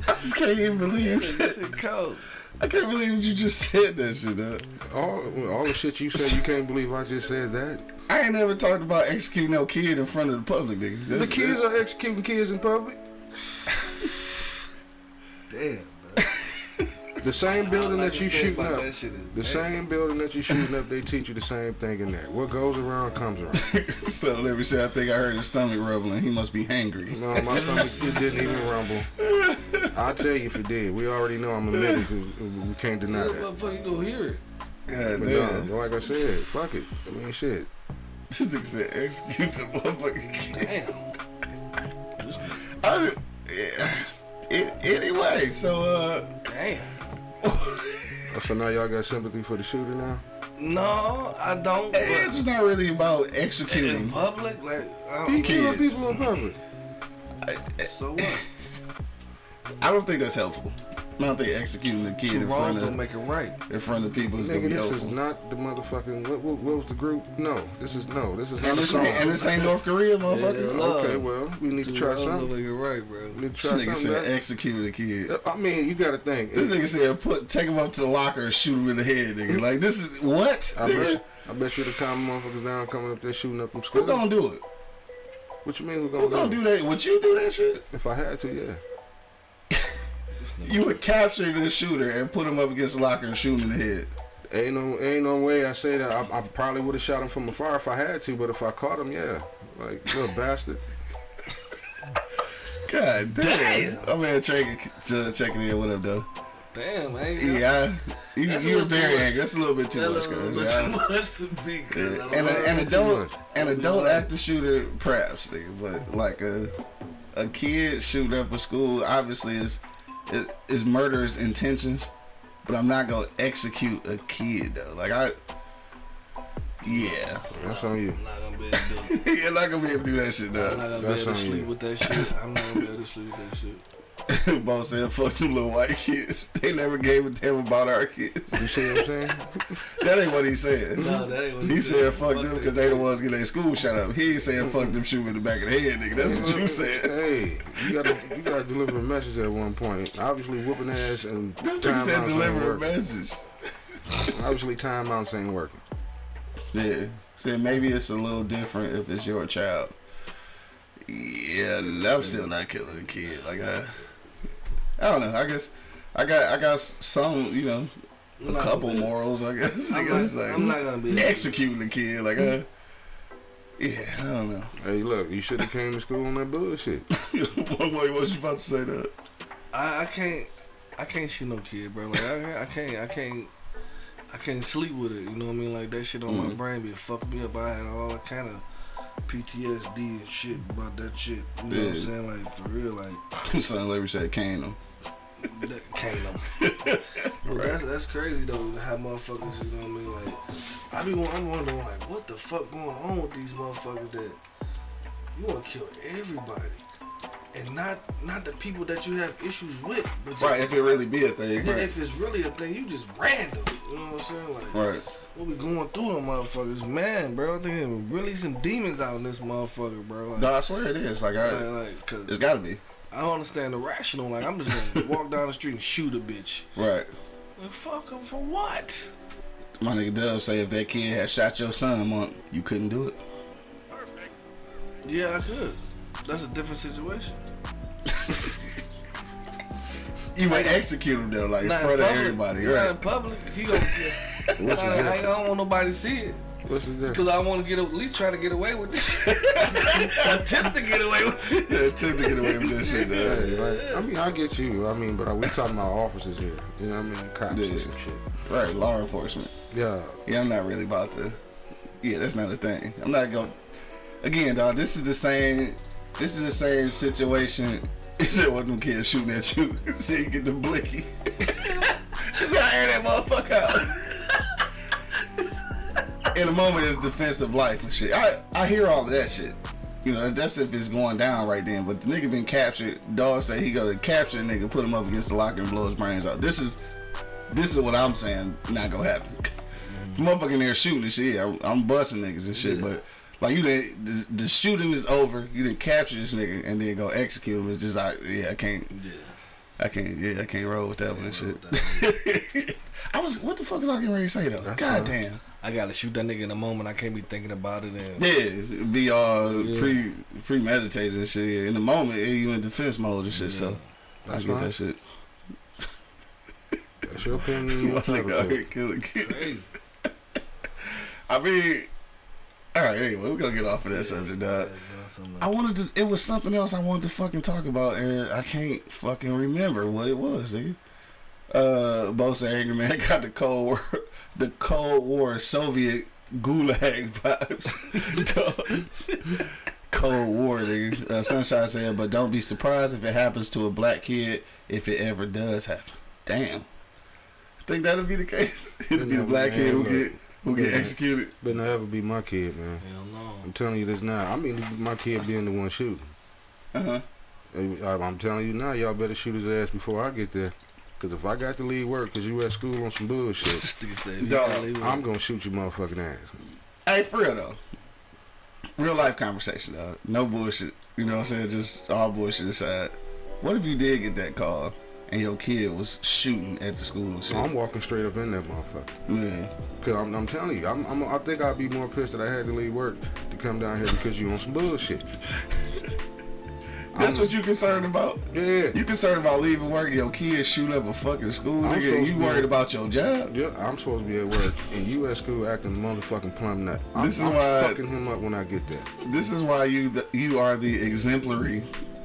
Speaker 1: I just can't even believe
Speaker 2: This is cold.
Speaker 1: I can't believe you just said that shit. Dog.
Speaker 3: All all the shit you said, you can't believe I just said that.
Speaker 1: I ain't never talked about executing no kid in front of the public, nigga.
Speaker 3: The
Speaker 1: That's-
Speaker 3: kids are executing kids in public.
Speaker 2: Damn.
Speaker 3: The same building
Speaker 2: I
Speaker 3: that you shooting up. The same building that you shooting up, they teach you the same thing in there. What goes around comes around. *laughs*
Speaker 1: so let me say, I think I heard his stomach rumbling. He must be hangry.
Speaker 3: No, my stomach it didn't even rumble. I'll tell you if it did. We already know I'm a. 'cause We can't deny that.
Speaker 2: motherfucker, you gonna hear it.
Speaker 1: God
Speaker 3: But
Speaker 1: damn.
Speaker 3: no, like I said, fuck it. I mean, shit.
Speaker 1: This nigga said execute the motherfucking kid.
Speaker 2: Damn.
Speaker 1: I, yeah. It, anyway, so uh,
Speaker 2: Damn.
Speaker 3: Oh, so now y'all got sympathy for the shooter now?
Speaker 2: No, I don't. But
Speaker 1: it's not really about
Speaker 2: in
Speaker 1: executing
Speaker 2: public, like, I
Speaker 1: He
Speaker 2: don't,
Speaker 1: can't.
Speaker 3: Killing people in public.
Speaker 2: so what?
Speaker 1: I don't think that's helpful. I don't think executing the kid
Speaker 2: Two
Speaker 1: in
Speaker 2: wrongs
Speaker 1: front
Speaker 2: don't
Speaker 1: of
Speaker 2: make it right.
Speaker 1: in front of people is gonna
Speaker 3: Nigga,
Speaker 1: be
Speaker 3: this is
Speaker 1: helpful.
Speaker 3: not the motherfucking. What, what, what was the group? No, this is no. This is not
Speaker 1: And
Speaker 3: the
Speaker 1: this,
Speaker 3: song.
Speaker 1: ain't, and this ain't North Korea, motherfucker.
Speaker 2: Yeah.
Speaker 3: Okay, well, we need to
Speaker 2: Two
Speaker 3: try
Speaker 2: wrongs don't
Speaker 3: something.
Speaker 2: make it right, bro.
Speaker 3: We need
Speaker 1: This
Speaker 3: to try
Speaker 1: nigga
Speaker 3: something.
Speaker 1: said
Speaker 3: man.
Speaker 1: execute a kid.
Speaker 3: Uh, I mean, you got to think.
Speaker 1: This nigga said put take him up to the locker and shoot him in the head, nigga. Mm-hmm. Like this is what?
Speaker 3: I
Speaker 1: Nigga?
Speaker 3: bet, I bet you the common motherfuckers down coming up there shooting up from
Speaker 1: Who
Speaker 3: school.
Speaker 1: gonna do it?
Speaker 3: What you mean who
Speaker 1: Who
Speaker 3: gonna,
Speaker 1: gonna
Speaker 3: do,
Speaker 1: do that? Would you do that shit?
Speaker 3: If I had to, yeah.
Speaker 1: You would capture the shooter and put him up against the locker and shoot him in the head.
Speaker 3: Ain't no, ain't no way I say that. I, I probably would have shot him from afar if I had to, but if I caught him, yeah, like little bastard. *laughs*
Speaker 1: God damn. I'm man Trey checking in. What up, though?
Speaker 2: Damn, man.
Speaker 1: Yeah, you,
Speaker 2: That's a
Speaker 1: you were very angry. That's a little bit too
Speaker 2: That
Speaker 1: much,
Speaker 2: little
Speaker 1: cuz.
Speaker 2: bit too much for me, cuz. I don't
Speaker 1: And, a, and an
Speaker 3: Too
Speaker 1: adult,
Speaker 3: much.
Speaker 1: an adult active shooter, perhaps, nigga, but like a a kid shooting up a school, obviously is is, is murderous intentions. But I'm not gonna execute a kid though. Like I, yeah,
Speaker 3: That's on you.
Speaker 2: I'm not gonna be able to do *laughs* it.
Speaker 1: not gonna be able to do that shit though.
Speaker 2: I'm not gonna be able to sleep
Speaker 3: you.
Speaker 2: with that shit. I'm not gonna be able to sleep with that shit. *laughs*
Speaker 1: Bo said, "Fuck them little white kids. *laughs* They never gave a damn about our kids."
Speaker 3: You see what I'm saying? *laughs*
Speaker 1: that ain't what he said.
Speaker 2: No, that ain't what
Speaker 1: He
Speaker 2: he
Speaker 1: said,
Speaker 2: said.
Speaker 1: "Fuck
Speaker 2: Fuck
Speaker 1: them" because they the ones getting their school shut up. He ain't saying, "Fuck them," shoot in the back of the head, nigga. That's what you said.
Speaker 3: Hey, you gotta you gotta deliver a message at one point. Obviously, whooping ass and
Speaker 1: This nigga said, "Deliver a message."
Speaker 3: Obviously, timeouts ain't working.
Speaker 1: Yeah. Said maybe it's a little different if it's your child. Yeah, I'm still not killing a kid. Like I, I don't know. I guess I got I got some, you know,
Speaker 2: I'm
Speaker 1: a
Speaker 2: not
Speaker 1: couple
Speaker 2: gonna
Speaker 1: morals. I guess. *laughs* I
Speaker 2: I'm
Speaker 1: guess
Speaker 2: not,
Speaker 1: like
Speaker 2: I'm not gonna be
Speaker 1: executing a kid. Like I, yeah, I don't know.
Speaker 3: Hey, look, you should have came to school on that bullshit. *laughs*
Speaker 1: what, what was you about to say that?
Speaker 2: I, I can't I can't shoot no kid, bro. Like I, I can't I can't I can't sleep with it. You know what I mean? Like that shit on my
Speaker 1: Mhm.
Speaker 2: brain be fuck me up. I had all kind of PTSD and shit about that shit. You know what I'm saying? Like for real, like *laughs*
Speaker 1: Son Larry said, "Can him."
Speaker 2: that know. *laughs* But that's that's crazy though. to have motherfuckers, you know what I mean? Like I be I'm wondering like what the fuck going on with these motherfuckers that you want to kill everybody. And not not the people that you have issues with, but just
Speaker 1: Right, if it really be a thing.
Speaker 2: Yeah,
Speaker 1: Right.
Speaker 2: if it's really a thing, you just random. You know what I'm saying? Like,
Speaker 1: Right.
Speaker 2: What we going through them motherfuckers, man, bro. I think there's really some demons out in this motherfucker, bro. Like,
Speaker 1: No, I swear it is. Like I,
Speaker 2: like, like, cause
Speaker 1: it's got to be.
Speaker 2: I don't understand the rational. Like, I'm just gonna *laughs* walk down the street and shoot a bitch.
Speaker 1: Right.
Speaker 2: Like, fuck him for what?
Speaker 1: My nigga Dub say if that kid had shot your son, month, you couldn't do it.
Speaker 2: Yeah, I could. That's a different situation. *laughs*
Speaker 1: You would execute him though, like in front
Speaker 2: in
Speaker 1: of
Speaker 2: public.
Speaker 1: everybody,
Speaker 2: Not in
Speaker 1: right?
Speaker 2: public. He gonna.
Speaker 3: What's
Speaker 2: I, I, I don't want nobody to see it
Speaker 3: What's
Speaker 2: because I want to get at least try to get away with it. *laughs* Attempt to get away with it.
Speaker 1: Yeah, attempt to get away with this shit, though.
Speaker 3: Hey, like, I mean, I get you. I mean, but we talking about officers here. You know what I mean? Cops
Speaker 1: Yeah.
Speaker 3: and some shit.
Speaker 1: Right, law enforcement.
Speaker 3: Yeah.
Speaker 1: Yeah, I'm not really about to. Yeah, that's not a thing. I'm not going. Again, dog, this is the same. This is the same situation. He said, "What them kids shooting at you? *laughs* so you get the blicky." *laughs* Cause I air that motherfucker out. In a moment, it's defensive life and shit. I I hear all of that shit. You know, that's if it's going down right then. But the nigga been captured. Dog say he gonna capture a nigga, put him up against the locker and blow his brains out. This is this is what I'm saying. Not gonna happen. *laughs* Motherfucker in there shooting and shit. Yeah, I'm busting niggas and shit. But like you did, the, the shooting is over. You didn't capture this nigga and then go execute him. It's just like yeah, I can't.
Speaker 2: Yeah.
Speaker 1: I can't. Yeah, I can't roll with that one and shit. *laughs* I was. What the fuck is I getting ready to say though? God damn.
Speaker 2: I gotta shoot that nigga in a moment. I can't be thinking about it. And
Speaker 1: Yeah, be all
Speaker 2: Yeah.
Speaker 1: pre premeditated and shit. Yeah. In the moment, you in defense mode and shit. So I
Speaker 3: That's
Speaker 1: get
Speaker 3: fine.
Speaker 1: that shit.
Speaker 3: That's your opinion.
Speaker 1: My
Speaker 3: Your
Speaker 1: nigga out here killing kids. I mean, all right. Anyway, we're gonna get off of that subject, dog.
Speaker 2: Yeah, you know, something
Speaker 1: I wanted to. It was something else I wanted to fucking talk about, and I can't fucking remember what it was, nigga. Uh, Both Angry Man *laughs* got the Cold War, the Cold War Soviet gulag vibes. *laughs* Dog. Cold War. Nigga. Uh, Sunshine said, but don't be surprised if it happens to a black kid if it ever does happen. Damn. Think that'll be the case? *laughs* It'll be the black kid who get who get
Speaker 3: Yeah.
Speaker 1: executed.
Speaker 3: Better not ever be my kid, man.
Speaker 2: Hell no.
Speaker 3: I'm telling you this now. I mean, my kid being the one shooting.
Speaker 1: Uh huh.
Speaker 3: I'm telling you now, y'all better shoot his ass before I get there. Cause if I got to leave work cause you at school on some bullshit, *laughs*
Speaker 2: This nigga said, you
Speaker 1: Dog,
Speaker 3: I'm gonna shoot your motherfucking ass.
Speaker 1: Hey, for real though. Real life conversation, dog. No bullshit. You know what I'm saying? Just all bullshit aside. What if you did get that call and your kid was shooting at the school and shit?
Speaker 3: I'm walking straight up in that motherfucker.
Speaker 1: Man,
Speaker 3: Cause I'm, I'm telling you, I'm, I'm, I think I'd be more pissed that I had to leave work to come down here because you on some bullshit. *laughs*
Speaker 1: that's what you concerned about?
Speaker 3: Yeah.
Speaker 1: You concerned about leaving work, your kids shoot up a fucking school,
Speaker 3: I'm
Speaker 1: nigga, you worried about your job?
Speaker 3: Yeah, I'm supposed to be at work, and you at school acting motherfucking plum nut. I'm,
Speaker 1: This is
Speaker 3: I'm
Speaker 1: why-
Speaker 3: fucking him up when I get there.
Speaker 1: This is why you the, you are the exemplary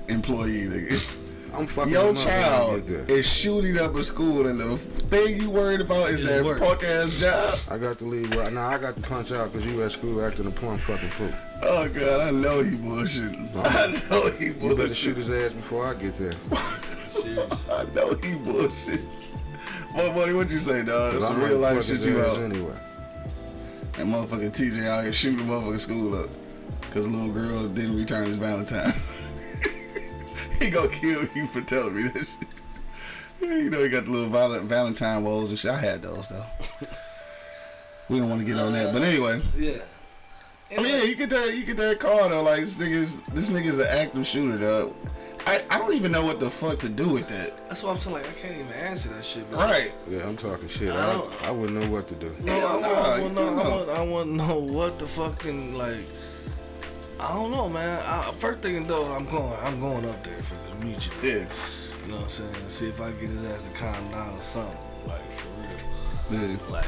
Speaker 1: employee, nigga.
Speaker 3: I'm fucking
Speaker 1: Your
Speaker 3: him up when I
Speaker 1: child is shooting up a school, and the thing you worried about is
Speaker 2: Is
Speaker 1: that
Speaker 2: work.
Speaker 1: punk ass job.
Speaker 3: I got to leave right now. I got to punch out because you at school acting a plum fucking fool.
Speaker 1: Oh god, I know he bullshitting. I know he
Speaker 3: You better shoot his ass before I get there.
Speaker 2: Serious. *laughs*
Speaker 1: I know he bullshit. What, buddy? What you say, dog?
Speaker 3: 'Cause
Speaker 1: Some
Speaker 3: I might
Speaker 1: real life shit
Speaker 3: his
Speaker 1: you
Speaker 3: ass
Speaker 1: out.
Speaker 3: anyway.
Speaker 1: And motherfucking TJ out here shooting motherfucking school up because a little girl didn't return his Valentine. *laughs* he gonna kill you for telling me this shit. You know he got the little violent Valentine woes and shit. I had those though. we don't want to get on that, but anyway.
Speaker 2: Yeah.
Speaker 1: I mean, yeah, you get that, you get that call though. Like this nigga's, this nigga's an active shooter though. I, I don't even know what the fuck to do with that.
Speaker 2: That's why I'm saying like I can't even answer that shit. man.
Speaker 1: Right?
Speaker 3: Yeah, I'm talking shit.
Speaker 2: I
Speaker 3: I,
Speaker 2: don't-
Speaker 3: I wouldn't know what to do.
Speaker 2: No,
Speaker 1: Hell
Speaker 2: I,
Speaker 1: nah,
Speaker 2: want, I,
Speaker 1: you
Speaker 2: want, no,
Speaker 1: don't know.
Speaker 2: I want to know what the fucking like. I don't know, man. I, first thing though, I'm going. I'm going up there for the meet you.
Speaker 1: Yeah.
Speaker 2: You know what I'm saying? See if I can get his ass to calm down or something. Like for real.
Speaker 1: Yeah.
Speaker 2: Like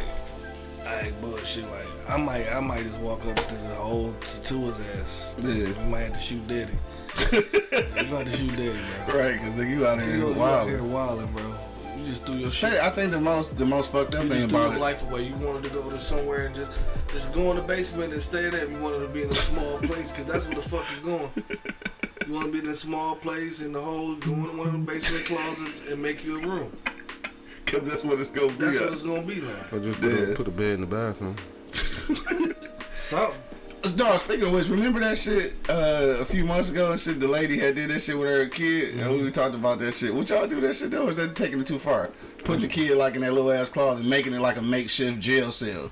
Speaker 2: I ain't bullshit. Like I might, I might just walk up to the whole to, his ass.
Speaker 1: Yeah.
Speaker 2: We might have to shoot Daddy. *laughs* you have to shoot Daddy, bro.
Speaker 1: Right, because nigga, you out here
Speaker 2: You, you out
Speaker 1: wild.
Speaker 2: here wilding, bro. You just threw your shit.
Speaker 1: I think the most the most fucked up
Speaker 2: You
Speaker 1: thing
Speaker 2: just threw
Speaker 1: about
Speaker 2: your
Speaker 1: it.
Speaker 2: life away. You wanted to go to somewhere and just just go in the basement and stay there. You wanted to be in a small place because that's where the fuck you going. You want to be in a small place in the hole, go in one of the basement closets and make you a room.
Speaker 1: Cause that's what it's gonna be.
Speaker 2: That's
Speaker 1: at.
Speaker 2: what it's gonna be now.
Speaker 3: Or just put,
Speaker 1: Yeah.
Speaker 3: a, put a bed in the bathroom. *laughs*
Speaker 2: Something.
Speaker 1: Dog, speaking of which, remember that shit uh, a few months ago and shit? The lady had did that shit with her kid, and we talked about that shit. Would y'all do that shit though? Or is that taking it too far? Putting the kid like in that little ass closet, making it like a makeshift jail cell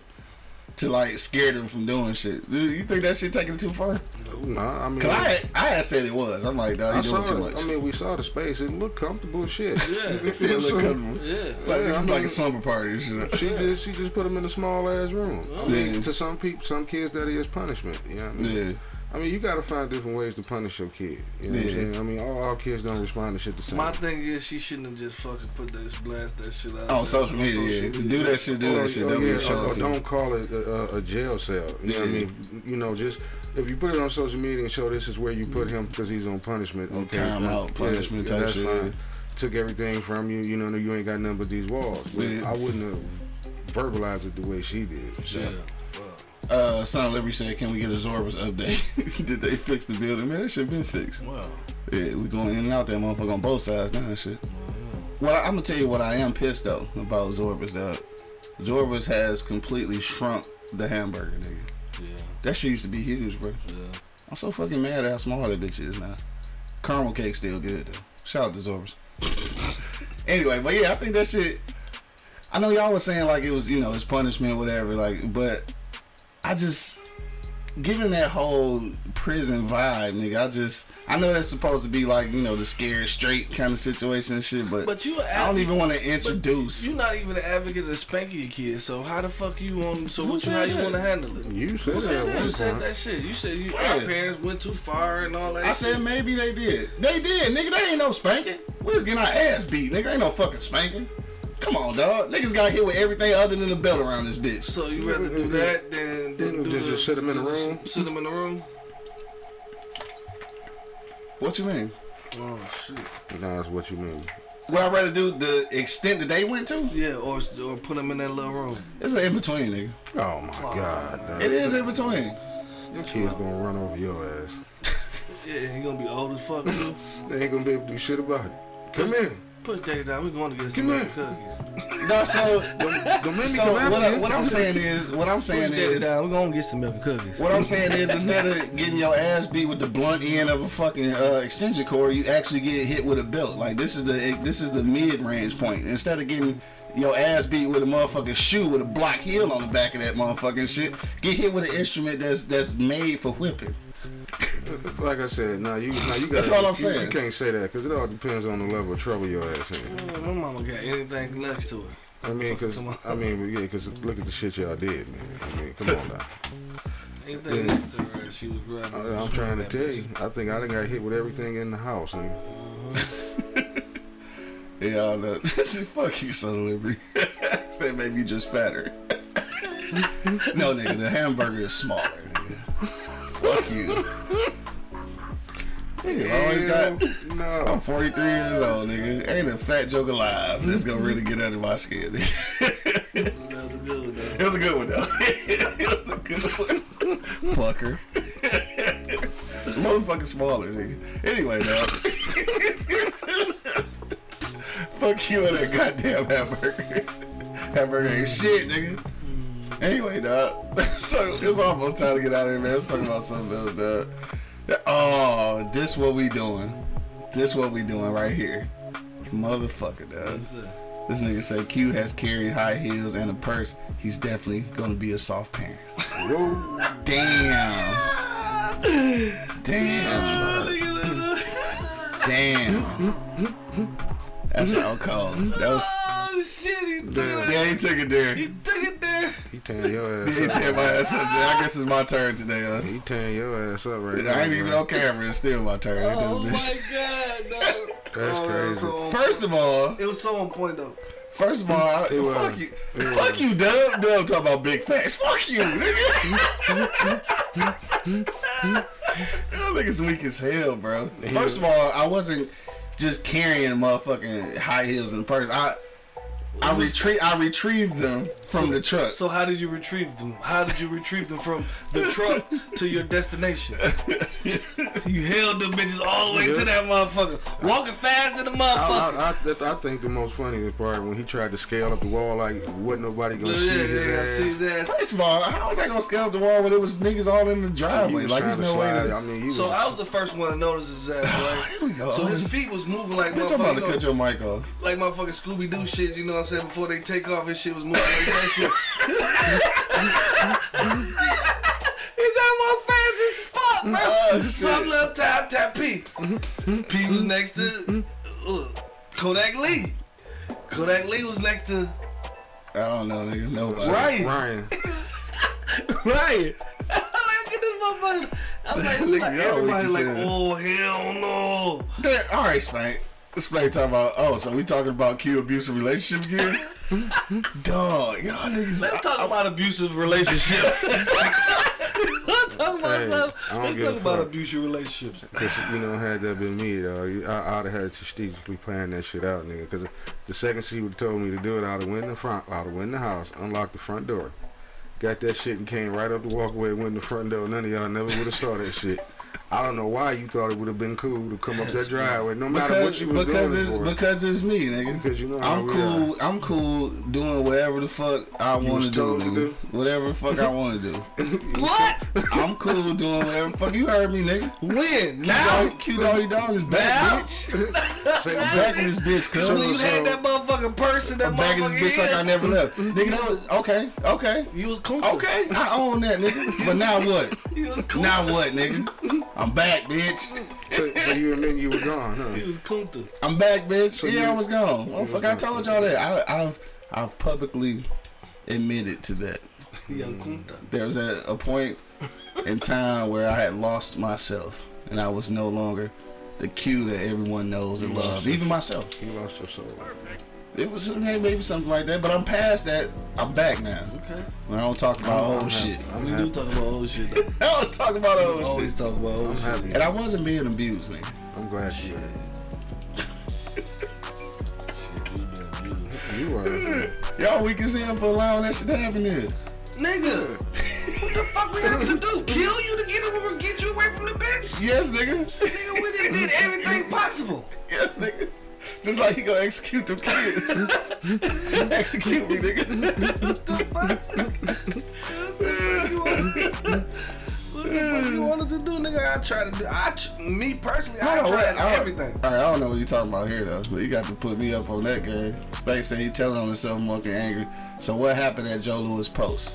Speaker 1: to like scare them from doing shit. You think that shit taking it too far?
Speaker 3: Nah, I mean,
Speaker 1: Cause I had, I had said it was. I'm like, dog,
Speaker 3: I
Speaker 1: you doing too much.
Speaker 3: I mean, we saw the space. It looked comfortable shit.
Speaker 2: Yeah. *laughs*
Speaker 1: it still look comfortable.
Speaker 2: Yeah.
Speaker 1: Like
Speaker 3: Yeah,
Speaker 1: it
Speaker 3: I
Speaker 1: was like a slumber party and shit.
Speaker 3: She just she just put them in a small ass room. I mean,
Speaker 1: Yeah.
Speaker 3: to some people, some kids that is punishment. You know what I mean?
Speaker 1: Yeah.
Speaker 3: I mean, you gotta find different ways to punish your kid. You know what I'm
Speaker 1: Yeah.
Speaker 3: saying? I mean, all, all kids don't respond to shit the same.
Speaker 2: My thing is, she shouldn't have just fucking put this blast that shit out.
Speaker 1: On
Speaker 2: there
Speaker 1: social media, yeah.
Speaker 2: social
Speaker 1: Do that shit, do
Speaker 3: Or-
Speaker 1: that shit.
Speaker 3: or
Speaker 1: Don't
Speaker 3: yeah,
Speaker 1: be
Speaker 3: or- or don't call it a, a, a jail cell. You know what I mean? You know, just if you put it on social media and show this is where you put him because he's on punishment. Okay,
Speaker 1: time out, punishment type
Speaker 3: that's
Speaker 1: shit,
Speaker 3: fine. Took everything from you. You know, you ain't got nothing but these walls. But
Speaker 1: Yeah.
Speaker 3: I wouldn't have verbalized it the way she did.
Speaker 2: Yeah.
Speaker 1: Uh, Son of Liberty said, "Can we get a Zorbas update? *laughs* Did they fix the building? Man, that shit been fixed.
Speaker 2: well.
Speaker 1: Yeah, we going in and out that motherfucker on both sides now and shit. Well, I'm gonna tell you what I am pissed though about Zorbas. Dog. Zorbas has completely shrunk the hamburger, nigga.
Speaker 2: Yeah.
Speaker 1: That shit used to be huge, bro.
Speaker 2: Yeah.
Speaker 1: I'm so fucking mad at how small that bitch is now. Caramel cake still good though. Shout out to Zorbas. *laughs* anyway, but yeah, I think that shit. I know y'all was saying like it was, you know, it's punishment, whatever. Like, but I just, given that whole prison vibe, nigga, I just, I know that's supposed to be like, you know, the scared straight kind of situation and shit, but,
Speaker 2: But you,
Speaker 1: I don't even want to introduce.
Speaker 2: You're not even an advocate of spanking your kids, so how the fuck you on? So
Speaker 1: Who
Speaker 2: what you
Speaker 1: said
Speaker 2: how you want to handle it?
Speaker 3: You said
Speaker 1: said
Speaker 3: that.
Speaker 1: that?
Speaker 2: You said that shit. You said you our parents went too far and all that.
Speaker 1: I
Speaker 2: shit.
Speaker 1: said maybe they did. They did, nigga. They ain't no spanking. We was getting our ass beat, nigga. Ain't no fucking spanking. Come on, dog. Niggas got hit with everything other than the belt around this bitch.
Speaker 2: So you rather do that than, than do
Speaker 3: Just-
Speaker 2: the,
Speaker 3: just sit 'em in the
Speaker 2: the-
Speaker 3: room?
Speaker 2: Sit them in the room.
Speaker 1: What you mean?
Speaker 2: Oh shit.
Speaker 3: Nah, that's what you mean.
Speaker 1: Would I rather do the extent that they went to?
Speaker 2: Yeah, or or put them in that little room.
Speaker 1: It's an in between, nigga.
Speaker 3: Oh my god,
Speaker 1: It is in between.
Speaker 3: your kid's gonna run over your ass.
Speaker 2: Yeah, he gonna be old as fuck too. *laughs*
Speaker 3: They ain't gonna be able to do shit about it. Come in.
Speaker 2: Push Daddy down. We going to get some
Speaker 3: Come
Speaker 2: milk
Speaker 3: here.
Speaker 2: cookies.
Speaker 1: No, so
Speaker 3: Don't make me
Speaker 1: so what, I, what I'm saying is what I'm
Speaker 2: Push
Speaker 1: saying
Speaker 2: Daddy
Speaker 1: is
Speaker 2: down. we're gonna get some milk and cookies.
Speaker 1: What I'm saying is, instead of getting your ass beat with the blunt end of a fucking uh, extension cord, you actually get hit with a belt. Like this is the this is the mid range point. Instead of getting your ass beat with a motherfucking shoe with a block heel on the back of that motherfucking shit, get hit with an instrument that's that's made for whipping.
Speaker 3: Like I said, now you, now you got.
Speaker 1: That's all I'm
Speaker 3: you,
Speaker 1: saying.
Speaker 3: You can't say that because it all depends on the level of trouble your ass in.
Speaker 2: Mm, My mama got anything next to it.
Speaker 3: I mean,
Speaker 2: Fuck
Speaker 3: cause
Speaker 2: to my-
Speaker 3: I mean, yeah, cause look at the shit y'all did, man. I mean, come on now.
Speaker 2: Anything
Speaker 3: Yeah.
Speaker 2: next to her, she was grabbing.
Speaker 3: I, I'm trying to tell
Speaker 2: bitch.
Speaker 3: you. I think I done got hit with everything in the house. And *laughs*
Speaker 1: Yeah, I know. *laughs* Fuck you, son of liberty. that made me just fatter. *laughs* no, nigga, the hamburger is smaller. Nigga. Fuck you. Nigga, always got.
Speaker 3: No.
Speaker 1: I'm 43 years old, nigga. Ain't a fat joke alive that's gonna really get under my skin.
Speaker 2: That was a good one, though.
Speaker 1: it was a good one, though. *laughs* it was a good one. Fucker. Motherfucking smaller, nigga. Anyway, dog. Fuck you and that goddamn hamburger. hamburger ain't shit, nigga. Anyway, dog. *laughs* it's almost time to get out of here, man. Let's talk about something else, dog. Oh, this what we doing. This what we doing right here. Motherfucker,
Speaker 2: that?
Speaker 1: This nigga say Q has carried high heels and a purse. He's definitely gonna be a soft parent. *laughs* Damn. Damn. Damn. That's how cold. That was.
Speaker 2: He took
Speaker 3: Damn.
Speaker 2: it.
Speaker 1: Yeah, he took it there.
Speaker 2: He took it there.
Speaker 3: He tearing your
Speaker 1: He
Speaker 3: ass up.
Speaker 1: teared my ass up. I guess it's my turn today. Huh?
Speaker 3: He tearing your ass up right now.
Speaker 1: I ain't even
Speaker 3: bro.
Speaker 1: on camera. It's still my turn. Ain't
Speaker 2: Oh
Speaker 1: that
Speaker 2: my
Speaker 1: bitch?
Speaker 2: god, no. *laughs*
Speaker 3: That's
Speaker 2: Oh,
Speaker 3: crazy.
Speaker 2: so
Speaker 1: First of all,
Speaker 2: It was so on point though.
Speaker 1: first of all, I-
Speaker 3: It was.
Speaker 1: fuck you,
Speaker 3: It
Speaker 1: fuck
Speaker 3: was.
Speaker 1: you, Dub. Dub talking about big facts. Fuck you, nigga. Y'all niggas weak as hell, bro. First of all, I wasn't just carrying motherfucking high heels in purse. I I retrieve I retrieved them from
Speaker 2: So-
Speaker 1: the truck.
Speaker 2: So how did you retrieve them? How did you retrieve them from the truck to your destination? *laughs* you held them bitches all the way to that motherfucker, walking fast in the motherfucker.
Speaker 3: I, I, I, I think the most funny part when he tried to scale up the wall like wasn't nobody gonna
Speaker 2: yeah,
Speaker 3: see
Speaker 2: yeah,
Speaker 3: his
Speaker 2: yeah,
Speaker 3: ass.
Speaker 2: see his ass.
Speaker 1: First of all, how was I gonna scale up the wall when it was niggas all in the driveway? Like there's
Speaker 3: to
Speaker 1: no way
Speaker 3: slide.
Speaker 1: to.
Speaker 3: I mean,
Speaker 2: So
Speaker 3: was,
Speaker 2: I was the first one to notice his ass, *sighs* right?
Speaker 1: Here we go.
Speaker 2: So his feet was moving like
Speaker 1: Bitch, I'm about to cut your mic off.
Speaker 2: like motherfucking Scooby Doo shit. You know what I'm saying? Before they take off, his shit was moving like that shit. He got more fast as fuck, bro.
Speaker 1: Oh,
Speaker 2: so I'm left tap tap P. P was next to uh, Kodak Lee. Kodak Lee was next to
Speaker 1: I don't know, nigga. Nobody.
Speaker 2: Ryan.
Speaker 3: Ryan. *laughs*
Speaker 2: Ryan. *laughs* Look at this motherfucker. I'm like,
Speaker 1: Nigga,
Speaker 2: like
Speaker 1: y'all
Speaker 2: everybody
Speaker 1: weak
Speaker 2: like,
Speaker 1: as hell.
Speaker 2: oh hell no.
Speaker 1: Yeah, all right, Spank. Spank talking about. Oh, so we talking about Q abusive relationship again? *laughs* Dog, y'all niggas.
Speaker 2: Let's talk about abusive relationships. *laughs* Let's talk about
Speaker 3: Hey,
Speaker 2: some- Let's talk about abusive relationships.
Speaker 3: Cause you know, had that been me, though, I, I'd have had to strategically plan that shit out, nigga. Cause the second she would have told me to do it, I'd have went in the front, I'd have went in the house, unlocked the front door, got that shit, and came right up the walkway, went in the front door. None of y'all never would have saw that shit. *laughs* I don't know why you thought it would have been cool to come up that driveway, no matter what
Speaker 1: because
Speaker 3: you was
Speaker 1: because
Speaker 3: doing
Speaker 1: it's
Speaker 3: it for.
Speaker 1: because it's me, nigga.
Speaker 3: Because you know how
Speaker 1: I'm
Speaker 3: we
Speaker 1: cool. I'm cool doing whatever the fuck I want to do, nigga.
Speaker 3: do?
Speaker 1: Whatever the fuck I *laughs* want to do.
Speaker 2: What?
Speaker 1: I'm cool doing whatever the fuck you heard me, nigga.
Speaker 2: When?
Speaker 1: Now,
Speaker 2: Cute
Speaker 1: Q Doggy Dog is back,
Speaker 2: Now?
Speaker 1: bitch. *laughs* Back in this bitch, cuz.
Speaker 2: When you had that motherfucking person. that
Speaker 1: I'm back in this
Speaker 2: motherfucking
Speaker 1: bitch like I never left. Nigga, that was okay, okay,
Speaker 2: You was cool.
Speaker 1: okay. I own that, nigga. But now what?
Speaker 2: You was cool.
Speaker 1: Now what, nigga? I'm back, bitch. *laughs*
Speaker 3: so, so you admit you were gone, huh?
Speaker 2: You was kunta.
Speaker 1: I'm back, bitch. yeah,
Speaker 3: you-
Speaker 1: I was gone. Oh fuck, I told y'all that. I, I've I've publicly admitted to that.
Speaker 2: Young kunta.
Speaker 1: There was a, a point in time where I had lost myself, and I was no longer the Q that everyone knows and loves, even myself.
Speaker 3: You lost your soul.
Speaker 1: It was maybe something like that, but I'm past that. I'm back now.
Speaker 2: Okay.
Speaker 1: I don't talk about
Speaker 3: I'm
Speaker 1: old shit.
Speaker 3: I'm
Speaker 2: We
Speaker 3: happy.
Speaker 2: do talk about old shit though. *laughs*
Speaker 1: I don't talk about
Speaker 2: We
Speaker 1: old
Speaker 2: always
Speaker 1: shit.
Speaker 2: talk about old shit.
Speaker 3: happy.
Speaker 1: And I wasn't being abused, man.
Speaker 3: I'm glad you
Speaker 2: Shit, *laughs* you been abused.
Speaker 3: You were.
Speaker 1: Y'all weak as hell for allowing that shit to happen here.
Speaker 2: Nigga, what the fuck we have to do? *laughs* Kill you to get him or get you away from the bitch.
Speaker 1: Yes, nigga.
Speaker 2: Nigga, we done did everything possible.
Speaker 1: Yes, nigga. Just like he gonna execute them kids. *laughs* execute me, nigga.
Speaker 2: What the fuck? What the fuck you want us to do, nigga? I try to do. I, tr- me personally, I
Speaker 1: on,
Speaker 2: try to
Speaker 1: don't-
Speaker 2: everything.
Speaker 1: All right, I don't know what you talking about here though, but you got to put me up on that game. Space said he telling on himself, monkey angry. So what happened at Joe Louis post?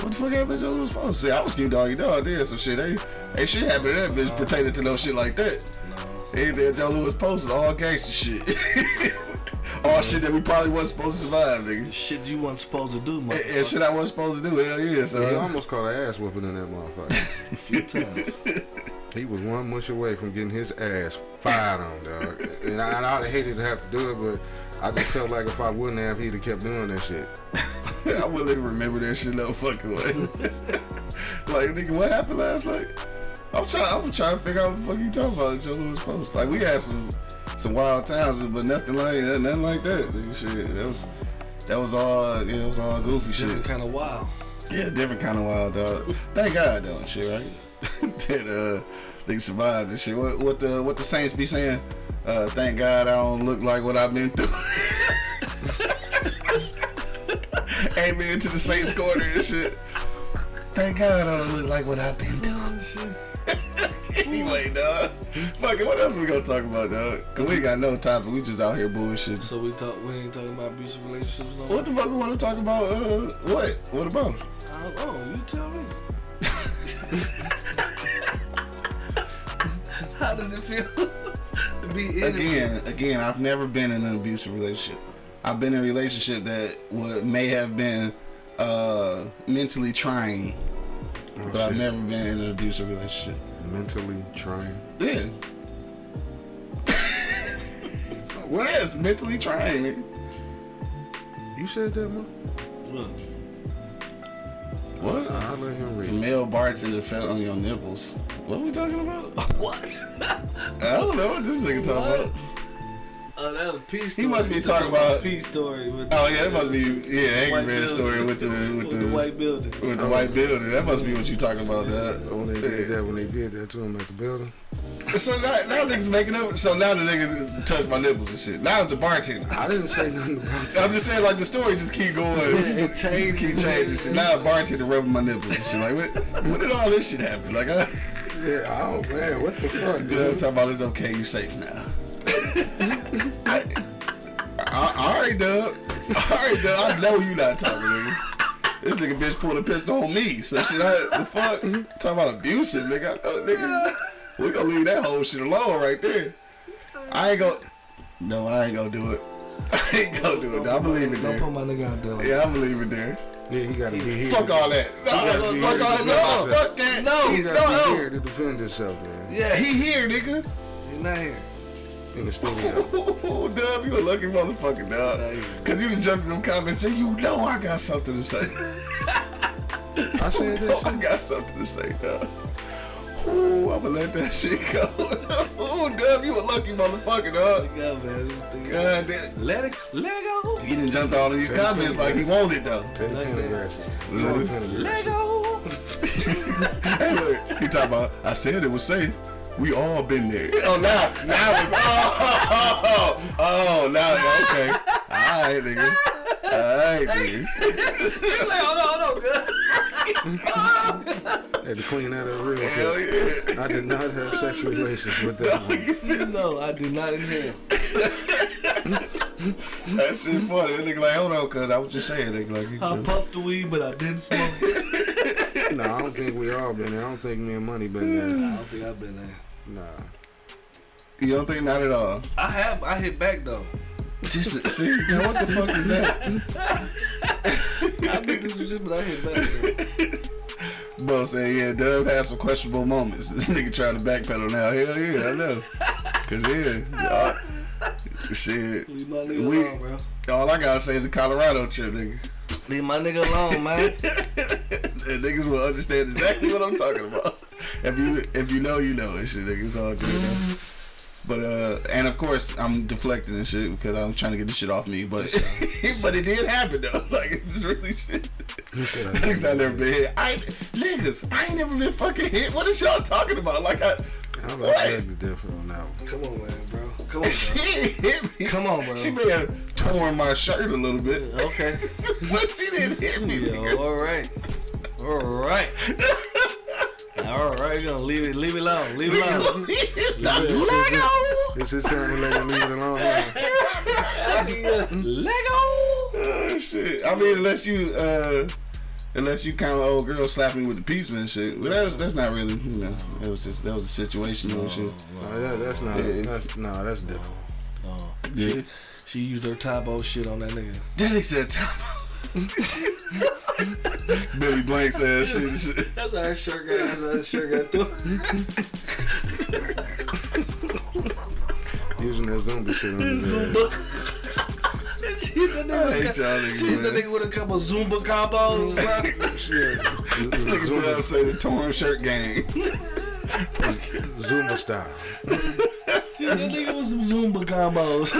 Speaker 1: What the fuck happened at Joe Louis post? See, I was keep doggy dog there, so shit. Ain't, ain't shit happened to that bitch pertaining to no shit like that.
Speaker 2: No.
Speaker 1: Anything at Joe Louis post is all gangster shit. *laughs* all shit that we probably wasn't supposed to survive, nigga.
Speaker 2: Shit you wasn't supposed to do,
Speaker 1: And, and shit I wasn't supposed to do. Hell yeah,
Speaker 3: He
Speaker 1: so.
Speaker 3: almost caught an ass whooping in that motherfucker. *laughs*
Speaker 2: A few times.
Speaker 3: he was one mush away from getting his ass fired on, dog. And I, and I'd have hated to have to do it, but I just felt like if I wouldn't have, he'd have kept doing that shit. *laughs*
Speaker 1: I wouldn't even remember that shit no fucking way. like nigga, what happened last night? I'm trying. I'm trying to figure out what the fuck you talking about. Joe Louis post. Like we had some some wild times, but nothing like that. Nothing like that. Nigga, shit. That was that was all. Yeah, it was all goofy
Speaker 2: Different
Speaker 1: shit.
Speaker 2: Different kind of wild.
Speaker 1: Yeah, different kind of wild dog. Thank God though, and shit, right? *laughs* that uh, they survived and shit. What, what the what the Saints be saying? Uh, thank God I don't look like what I've been through. *laughs* Amen to the Saints corner and shit. Thank God I don't look like what I've been through. *laughs* anyway, dog. Fuck it, what else we gonna talk about, dog? Cause we ain't got no topic. We just out here bullshit.
Speaker 2: So we talk. We ain't talking about abusive relationships no.
Speaker 1: What the fuck we want to talk about? Uh, what? What about?
Speaker 2: I don't know. You tell me. *laughs* How does it feel *laughs* to be in it?
Speaker 1: again, again, I've never been in an abusive relationship. I've been in a relationship that would may have been uh, mentally trying,
Speaker 3: Oh,
Speaker 1: but I've never been in an abusive relationship.
Speaker 3: Mentally trying.
Speaker 1: Yeah. what is mentally trying. nigga.
Speaker 3: You said that, man?
Speaker 2: What?
Speaker 1: What?
Speaker 3: I'll let him
Speaker 1: The male bartender fell on your nipples. What are we talking about? *laughs*
Speaker 2: what?
Speaker 1: I don't know what this nigga talking about.
Speaker 2: Oh, that was a peace story.
Speaker 1: He must be
Speaker 2: You
Speaker 1: talking about- a
Speaker 2: peace story. With
Speaker 1: Oh yeah, that must be yeah, Angry Man
Speaker 2: building.
Speaker 1: story with the *laughs* with,
Speaker 2: the,
Speaker 1: the,
Speaker 2: white building.
Speaker 1: with the white building. That must be what you talking about, dog.
Speaker 3: When they did that, when they did that to him at the building.
Speaker 1: So now, now niggas making up. So now the nigga touch my nipples and shit. Now it's the bartender.
Speaker 3: I didn't say nothing about *laughs* that.
Speaker 1: I'm just saying, like the story just keep going.
Speaker 2: it
Speaker 1: Keep keep changing shit. Now a bartender rubbing my nipples and shit. Like when, when did all this shit happen? Like uh, I,
Speaker 3: Yeah, oh man, what the fuck,
Speaker 1: yeah, I'm talking about it's okay. You safe now. I, *laughs* I, all right, Doug. All right, Doug. I know you not talking nigga. This nigga bitch pulled a pistol on me. So shit, I, the fuck? Talking about abusive, nigga. I nigga, we gonna leave that whole shit alone right there. I ain't gonna. No, I ain't gonna do it. *laughs* I ain't gonna do it. I believe it
Speaker 2: Don't put my nigga out there like
Speaker 1: Yeah, I believe it there.
Speaker 3: Yeah, he gotta be here.
Speaker 1: Fuck all that. No, fuck all that. No, fuck that.
Speaker 2: No,
Speaker 3: He
Speaker 1: He-
Speaker 3: gotta be here to defend himself, man.
Speaker 2: Yeah,
Speaker 1: He here, nigga.
Speaker 2: He's not here.
Speaker 3: In the studio. *laughs*
Speaker 1: Oh, Dub, you a lucky motherfucker, dog. Cause you done jumped in them comments and say, you know I got something to say. *laughs*
Speaker 3: I said
Speaker 1: I got something to say, dog. Ooh, I'ma let that *laughs* shit go. oh, Dub, you a lucky motherfucker, dog.
Speaker 2: Yeah, man. Think-
Speaker 1: God damn.
Speaker 2: Let it, let it go.
Speaker 1: He done jumped all of these comments like he wanted, though.
Speaker 3: Teddy
Speaker 2: Like that.
Speaker 3: Pendergrass. You
Speaker 1: Let it-
Speaker 2: Let go.
Speaker 1: Hey, look, he talking about, I said it was safe. We all been there. *laughs* Oh, now, now it's, oh, oh, oh, oh now, okay. All right, nigga. All right, nigga. *laughs*
Speaker 2: He's like, hold on, hold on, good. *laughs*
Speaker 3: Had to clean that up real
Speaker 1: Hell
Speaker 3: quick.
Speaker 1: yeah.
Speaker 3: I did not have sexual relations with that one.
Speaker 2: no, I did not inhale.
Speaker 1: That shit funny. That nigga like, hold on, cuz I was just saying, nigga, like,
Speaker 2: I puffed the weed, but I didn't smoke it.
Speaker 3: No, I don't think we all been there. I don't think me and Money been there. *sighs*
Speaker 2: I don't think I've been there.
Speaker 3: Nah.
Speaker 1: you don't think not at all?
Speaker 2: I have. I hit back though.
Speaker 1: Just see, now what the fuck is that?
Speaker 2: I've been through some shit, but I hit back. Though. *laughs*
Speaker 1: Bo saying, yeah, Dub had some questionable moments. *laughs* This nigga trying to backpedal now. Hell yeah, I know. *laughs* Cause yeah, uh, shit.
Speaker 2: Leave my nigga
Speaker 1: We-
Speaker 2: alone, bro.
Speaker 1: All I gotta say is the Colorado trip, nigga.
Speaker 2: Leave my nigga alone, man. *laughs*
Speaker 1: and niggas will understand exactly what I'm talking about. *laughs* If you if you know, you know, and shit, nigga. It's all good. But uh, and of course I'm deflecting and shit because I'm trying to get this shit off me. But *laughs* but it did happen though. Like it's really shit. Niggas I never been hit. I niggas, I ain't never been fucking hit. What is y'all talking about? Like I,
Speaker 3: I'm
Speaker 1: What?
Speaker 3: like beg to differ on that one.
Speaker 2: Come on, man, bro. Come on, *laughs*
Speaker 1: she
Speaker 2: bro.
Speaker 1: ain't hit me.
Speaker 2: Come on, bro.
Speaker 1: She may have torn my shirt a little bit,
Speaker 2: Okay. *laughs*
Speaker 1: but she didn't hit me.
Speaker 2: Yeah,
Speaker 1: nigga.
Speaker 2: all right. All right. *laughs* All right, you're gonna leave it, leave it alone, leave it alone. Lego,
Speaker 3: It's his time to let him leave it alone.
Speaker 2: Lego.
Speaker 1: Oh shit! I mean, unless you, uh, unless you kind of old girl slapping me with the pizza and shit. But that's that's not really, you know. It was just that was a situation and shit.
Speaker 3: No, oh, that, that's not.
Speaker 1: Yeah.
Speaker 3: That's, no, that's different.
Speaker 2: Oh,
Speaker 1: Yeah.
Speaker 2: she, she used her Tae Bo shit on that nigga.
Speaker 1: Daddy said top. *laughs* Billy Blank said shit. shit. *laughs*
Speaker 2: That's how her shirt got. That's how her shirt got through.
Speaker 3: Using that zombie shit on his *laughs* head.
Speaker 2: Zumba. She hit that
Speaker 1: I hate
Speaker 2: nigga.
Speaker 1: y'all
Speaker 2: She
Speaker 1: niggas,
Speaker 2: hit that nigga with a couple Zumba combos. bro. *laughs*
Speaker 3: Shit.
Speaker 1: Niggas put up
Speaker 3: Zumba,
Speaker 1: say the torn shirt gang. *laughs*
Speaker 3: Zumba style. *laughs*
Speaker 2: She hit that nigga with some Zumba combos.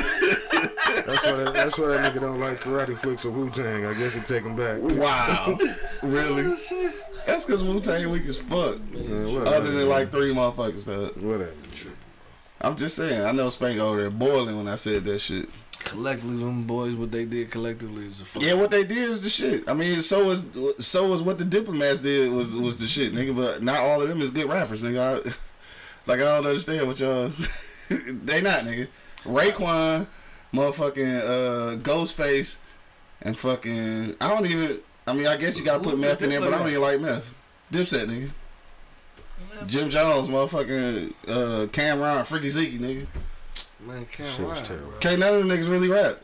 Speaker 3: That's why that, that's why that nigga don't like karate flicks or Wu Tang. I guess he take him back.
Speaker 1: Wow, really? That's because Wu Tang weak as fuck.
Speaker 3: Man, whatever.
Speaker 1: Other than like three motherfuckers, though.
Speaker 3: whatever.
Speaker 1: I'm just saying. I know Spank over there boiling when I said that shit.
Speaker 2: Collectively, them boys, what they did collectively is a fuck.
Speaker 1: Yeah, what they did is the shit. I mean, so was so was what the diplomats did was was the shit, nigga. But not all of them is good rappers, nigga. I, *laughs* like I don't understand what y'all. *laughs* they not, nigga. Raekwon, motherfucking uh, Ghostface, and fucking I don't even. I mean, I guess you gotta put meth in there, but I don't even like meth. Dipset, nigga. Jim Jones, motherfucking uh, Cam'ron, Freaky Zeke, nigga.
Speaker 2: Man, can't
Speaker 3: Shit was
Speaker 2: rap,
Speaker 3: terrible.
Speaker 2: bro.
Speaker 1: Can't none of them niggas really rap.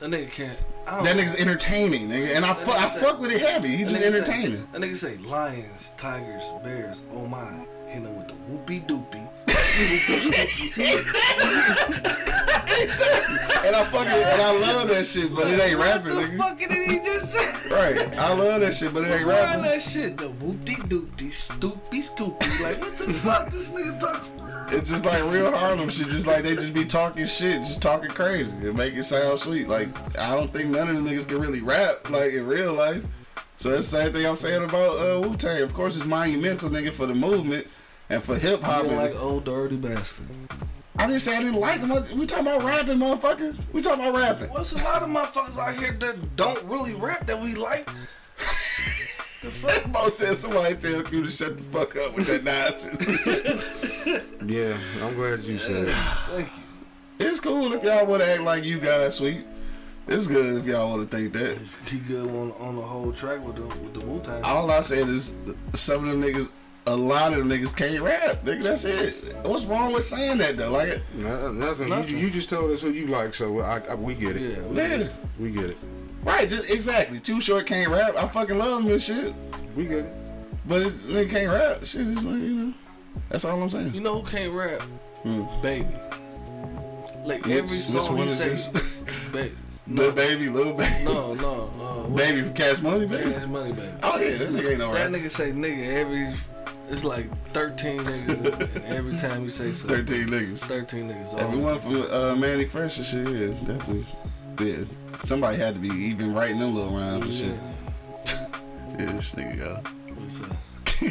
Speaker 2: That nigga can't.
Speaker 1: That
Speaker 2: know.
Speaker 1: nigga's entertaining, nigga, and I, fu- I fuck with it heavy. He just
Speaker 2: nigga say-
Speaker 1: entertaining.
Speaker 2: That nigga say lions, tigers, bears, oh my. Hit him with the whoopie doopie. *laughs*
Speaker 1: And I fucking and I love that shit, but it ain't rapping, nigga.
Speaker 2: What the fuck did he just say?
Speaker 1: Right. I love that shit, but it ain't
Speaker 2: Why
Speaker 1: rapping.
Speaker 2: that shit? The whoopie doopie, stoopy scoopy. Like, what the fuck this nigga talking
Speaker 1: It's just like real Harlem shit. Just like they just be talking shit, just talking crazy and make it sound sweet. Like I don't think none of the niggas can really rap like in real life. So that's the same thing I'm saying about uh, Wu Tang. Of course, it's monumental, nigga, for the movement and for hip hop.
Speaker 2: Like old dirty bastard.
Speaker 1: I didn't say I didn't like him. We talking about rapping, motherfucker. We talking about rapping.
Speaker 2: Well, there's a lot of motherfuckers out here that don't really rap that we like. The fuck?
Speaker 1: Mo said somebody tell you to shut the fuck up with that nonsense. *laughs*
Speaker 3: Yeah, I'm glad you said it.
Speaker 2: Thank you.
Speaker 1: it's cool if y'all want to act like you guys sweet. It's good if y'all want to think that.
Speaker 2: He good on on the whole track with the with the Wu Tang.
Speaker 1: All I said is some of them niggas, a lot of them niggas can't rap. Nigga, that's it. What's wrong with saying that though? Like,
Speaker 3: No, nothing.
Speaker 2: Nothing.
Speaker 3: You, you just told us who you like, so I, I, we get it.
Speaker 2: Yeah, we-
Speaker 1: yeah,
Speaker 3: We get it.
Speaker 1: Right, just, exactly. Too short can't rap. I fucking love him and shit,
Speaker 3: We get it.
Speaker 1: but it, nigga can't rap. Shit, it's like you know. That's all I'm saying.
Speaker 2: You know who can't rap?
Speaker 1: Hmm.
Speaker 2: Baby. Like
Speaker 1: Which-
Speaker 2: every
Speaker 1: which
Speaker 2: song
Speaker 1: one
Speaker 2: he
Speaker 1: is
Speaker 2: say,
Speaker 1: this? *laughs* *laughs*
Speaker 2: baby.
Speaker 1: Little baby, little baby,
Speaker 2: No, no, uh,
Speaker 1: baby from Cash Money, baby.
Speaker 2: Cash Money, baby.
Speaker 1: Oh yeah, that nigga ain't no rap.
Speaker 2: That
Speaker 1: rap.
Speaker 2: nigga say nigga every. It's like thirteen niggas, *laughs* and every time you say so,
Speaker 1: Thirteen niggas.
Speaker 2: thirteen niggas. all
Speaker 1: Everyone from uh, Mannie Fresh and shit, yeah, definitely. Somebody had to be even writing them little rhymes and shit.
Speaker 2: Yeah. *laughs*
Speaker 1: This nigga go.
Speaker 2: What's up?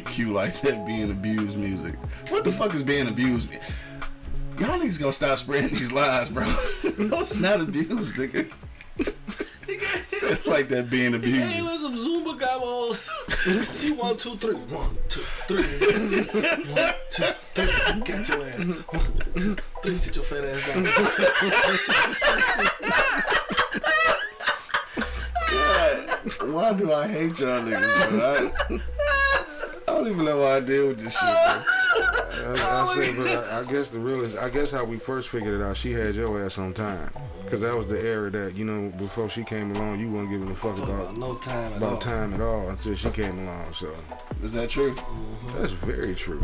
Speaker 1: Q like that being abused music. What the fuck is being abused? Y'all niggas gonna stop spreading these lies, bro. no, it's not abused, nigga. *laughs* It's like that being abused.
Speaker 2: let's some Zumba gobbles. See one, two, three. One, two, three. One, two, three. Got your ass. One, two, three. Sit your fat ass down.
Speaker 1: Why do I hate y'all niggas, bro? I, I don't even know why I deal with this shit, bro. *laughs*
Speaker 3: I, I, say, but I, I guess the realest, I guess how we first figured it out, she had your ass on time. Because that was the era that, you know, before she came along, you weren't giving a fuck
Speaker 2: Fuck
Speaker 3: about,
Speaker 2: about no time at all.
Speaker 3: time at all until she came along. So
Speaker 1: Is that true? Mm-hmm.
Speaker 3: that's very true.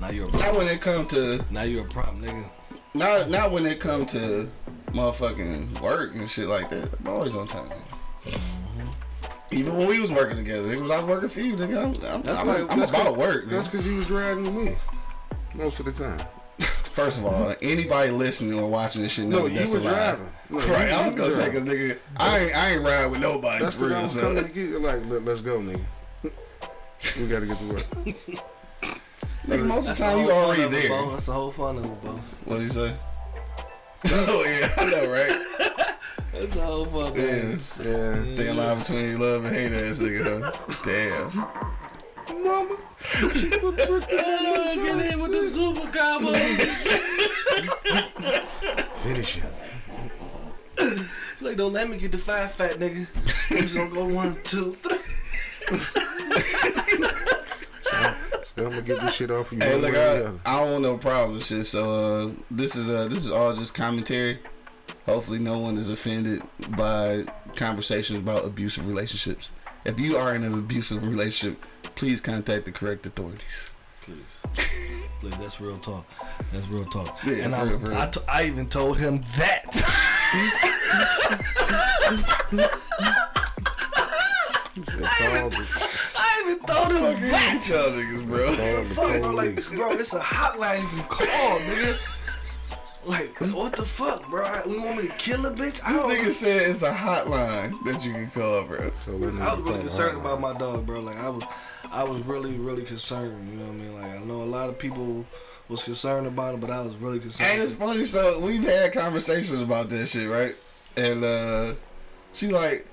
Speaker 2: Now you're a
Speaker 1: Not when it come to
Speaker 2: Now you're a prop, nigga.
Speaker 1: not not when it come to motherfucking work and shit like that. I'm always on time. Even when we was working together, it was I working for you, nigga. I'm, I'm, I'm,
Speaker 2: why-
Speaker 1: I'm
Speaker 3: That's
Speaker 1: about
Speaker 3: 'cause-
Speaker 1: work,
Speaker 3: That's because you was riding with me most of the time. *laughs*
Speaker 1: First of all, anybody listening or watching this shit know
Speaker 3: No,
Speaker 1: that
Speaker 3: you
Speaker 1: that's
Speaker 3: were
Speaker 1: a lie.
Speaker 3: driving. No,
Speaker 1: right,
Speaker 3: you-
Speaker 1: I was gonna say because nigga, I ain't I ain't ride with nobody
Speaker 3: That's
Speaker 1: for
Speaker 3: what I
Speaker 1: real.
Speaker 3: was
Speaker 1: So
Speaker 3: to get. Like, let, let's go, nigga. we gotta get to work. *laughs*
Speaker 1: nigga, most of the time you
Speaker 2: fun
Speaker 1: already
Speaker 2: of
Speaker 1: there.
Speaker 2: bro. That's the whole fun of it, bro.
Speaker 1: What do you say? *laughs* oh yeah, I know, right?
Speaker 2: That's the whole fun.
Speaker 1: Yeah,
Speaker 2: Yeah.
Speaker 3: Yeah.
Speaker 1: thinking line between love and hate ass nigga. Huh? Damn. Mama!
Speaker 2: Get in with the super combos.
Speaker 3: Finish it.
Speaker 2: like, don't let me get the five fat nigga. I'm just gonna go one, two, three.
Speaker 3: I'm gonna get this shit off of you.
Speaker 1: Hey, look,
Speaker 3: way or the
Speaker 1: I. I don't want no problem shit. So uh, this is uh, this is all just commentary. Hopefully, no one is offended by conversations about abusive relationships. If you are in an abusive relationship, please contact the correct authorities.
Speaker 2: Please. Please, that's real talk. That's real talk.
Speaker 1: Yeah,
Speaker 2: and I,
Speaker 1: for real, for real.
Speaker 2: I, t- I even told him that.
Speaker 3: That's all the-
Speaker 2: I even told him that.
Speaker 1: each other, niggas, bro.
Speaker 2: Fuck, bro, like, bro, it's a hotline you can call, nigga. Like, what the fuck, bro? I, we want me to kill a bitch? I
Speaker 1: This
Speaker 2: don't.
Speaker 1: nigga said it's a hotline that you can call, bro.
Speaker 3: So
Speaker 2: I was really concerned
Speaker 3: the
Speaker 2: about my dog, bro. Like, I was, I was really, really concerned. You know what I mean? Like, I know a lot of people was concerned about it, but I was really concerned.
Speaker 1: And it's funny, so we've had conversations about that shit, right? And uh she like,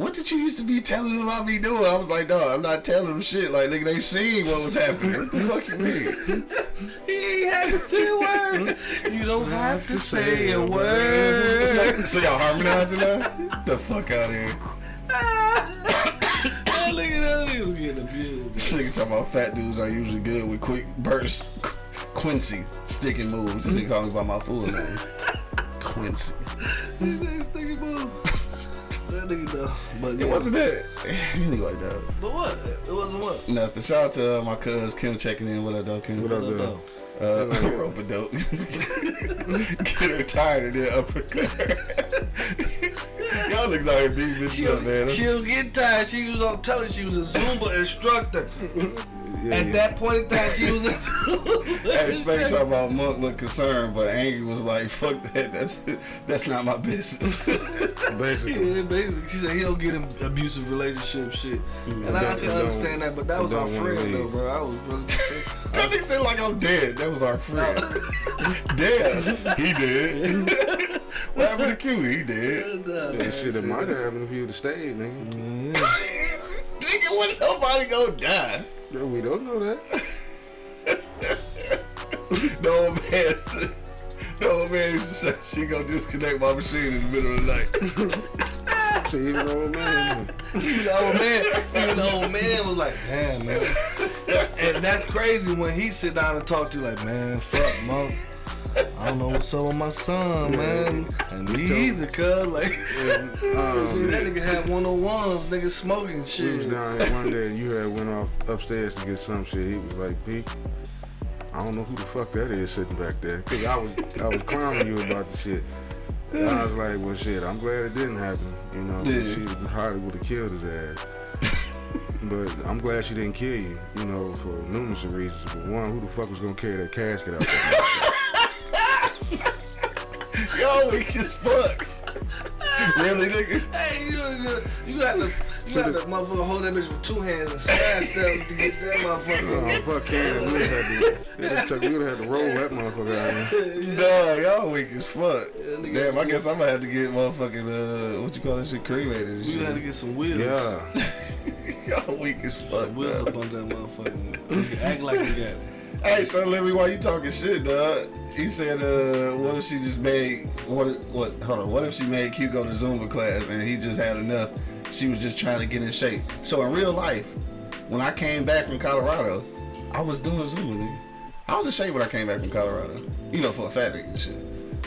Speaker 1: what did you used to be telling them about me doing? I was like, no, I'm not telling them shit. Like, nigga, they seen what was happening. What the fuck you mean? *laughs*
Speaker 2: He ain't had to say a word. You don't have to say a word.
Speaker 1: So, so y'all harmonizing now? the fuck out of here. *coughs*
Speaker 2: That nigga, that nigga was getting abused.
Speaker 1: This nigga talking about fat dudes are usually good with quick bursts. Qu- Quincy sticking moves. This nigga calling me by my full name. *laughs* Quincy.
Speaker 2: This nigga, bro. That nigga, though. But yeah.
Speaker 1: It wasn't *sighs* that. Anyway, though.
Speaker 2: But what? It wasn't what?
Speaker 1: Nothing. Shout out to uh, my cuz Kim checking in. What up, though, Kim?
Speaker 3: What up,
Speaker 2: No,
Speaker 3: though?
Speaker 2: no.
Speaker 1: Uh, rope a dope. *laughs* Get her tired of that uppercut. *laughs* Y'all niggas out here beating this
Speaker 2: She'll,
Speaker 1: up, man.
Speaker 2: she'll get tired. She was on telling she was a Zumba instructor. *laughs*
Speaker 3: Yeah,
Speaker 2: At
Speaker 3: yeah.
Speaker 2: that point in time, she was a *laughs* Zumba *laughs*
Speaker 1: Hey, Spade
Speaker 2: instructor.
Speaker 1: about Monk look concerned, but Angry was like, "Fuck that. That's that's not my business." *laughs*
Speaker 3: Basically.
Speaker 2: Yeah, basically, she said he don't get in abusive relationship shit, mm-hmm. and I, I
Speaker 3: Don't-
Speaker 2: can understand that. But that was our friend, though, bro. I was really.
Speaker 1: that nigga said like I'm dead. That was our friend. dead. he did. what happened to Q? He did.
Speaker 3: Yeah, shit, it might have happened if you would have stayed, nigga.
Speaker 1: Nigga, when nobody gonna die?
Speaker 3: Yeah, we don't know that. *laughs*
Speaker 1: No man. said- No man said she gonna disconnect my machine in the middle of the night. *laughs*
Speaker 3: See, even old man.
Speaker 2: Even the old man, even the old man was like, "Damn, man," and that's crazy when he sit down and talk to you like, "Man, fuck, mom." I don't know what's up with my son, man. And me either, cuz. Like, *laughs*
Speaker 3: Um,
Speaker 2: see, that nigga had 101s, nigga smoking shit.
Speaker 3: We was down there one day and you had went off upstairs to get some shit. He was like, P, I don't know who the fuck that is sitting back there. Cause I was I was clowning you about the shit. And I was like, well shit, I'm glad it didn't happen. You know,
Speaker 1: Yeah.
Speaker 3: she probably would have killed his ass. *laughs* but I'm glad she didn't kill you, you know, for numerous reasons. But one, who the fuck was gonna carry that casket out there? *laughs*
Speaker 1: Y'all weak as fuck. really, nigga?
Speaker 2: Hey, you, you, you got to, you got to motherfucker hold that bitch with two hands and side step to get that motherfucker.
Speaker 3: Oh, fuck Cannon. We would've had to, it took, we would have had to roll that motherfucker out there.
Speaker 1: Nah, y'all weak as fuck.
Speaker 2: nigga,
Speaker 1: Damn, I guess I'm gonna have to get motherfucking uh, what you call that shit cremated and
Speaker 2: You had to get some wheels.
Speaker 3: Yeah. *laughs*
Speaker 1: y'all weak as fuck.
Speaker 2: Some wheels
Speaker 1: dog.
Speaker 2: up on that motherfucker. You can act like you got it.
Speaker 1: Hey, son, Larry, why you talking shit, dog? He said, uh, what if she just made what? What? Hold on. What if she made Q go to Zumba class and he just had enough? She was just trying to get in shape. So in real life, when I came back from Colorado, I was doing Zumba. Nigga. I was in shape when I came back from Colorado. You know, for a fat nigga and shit.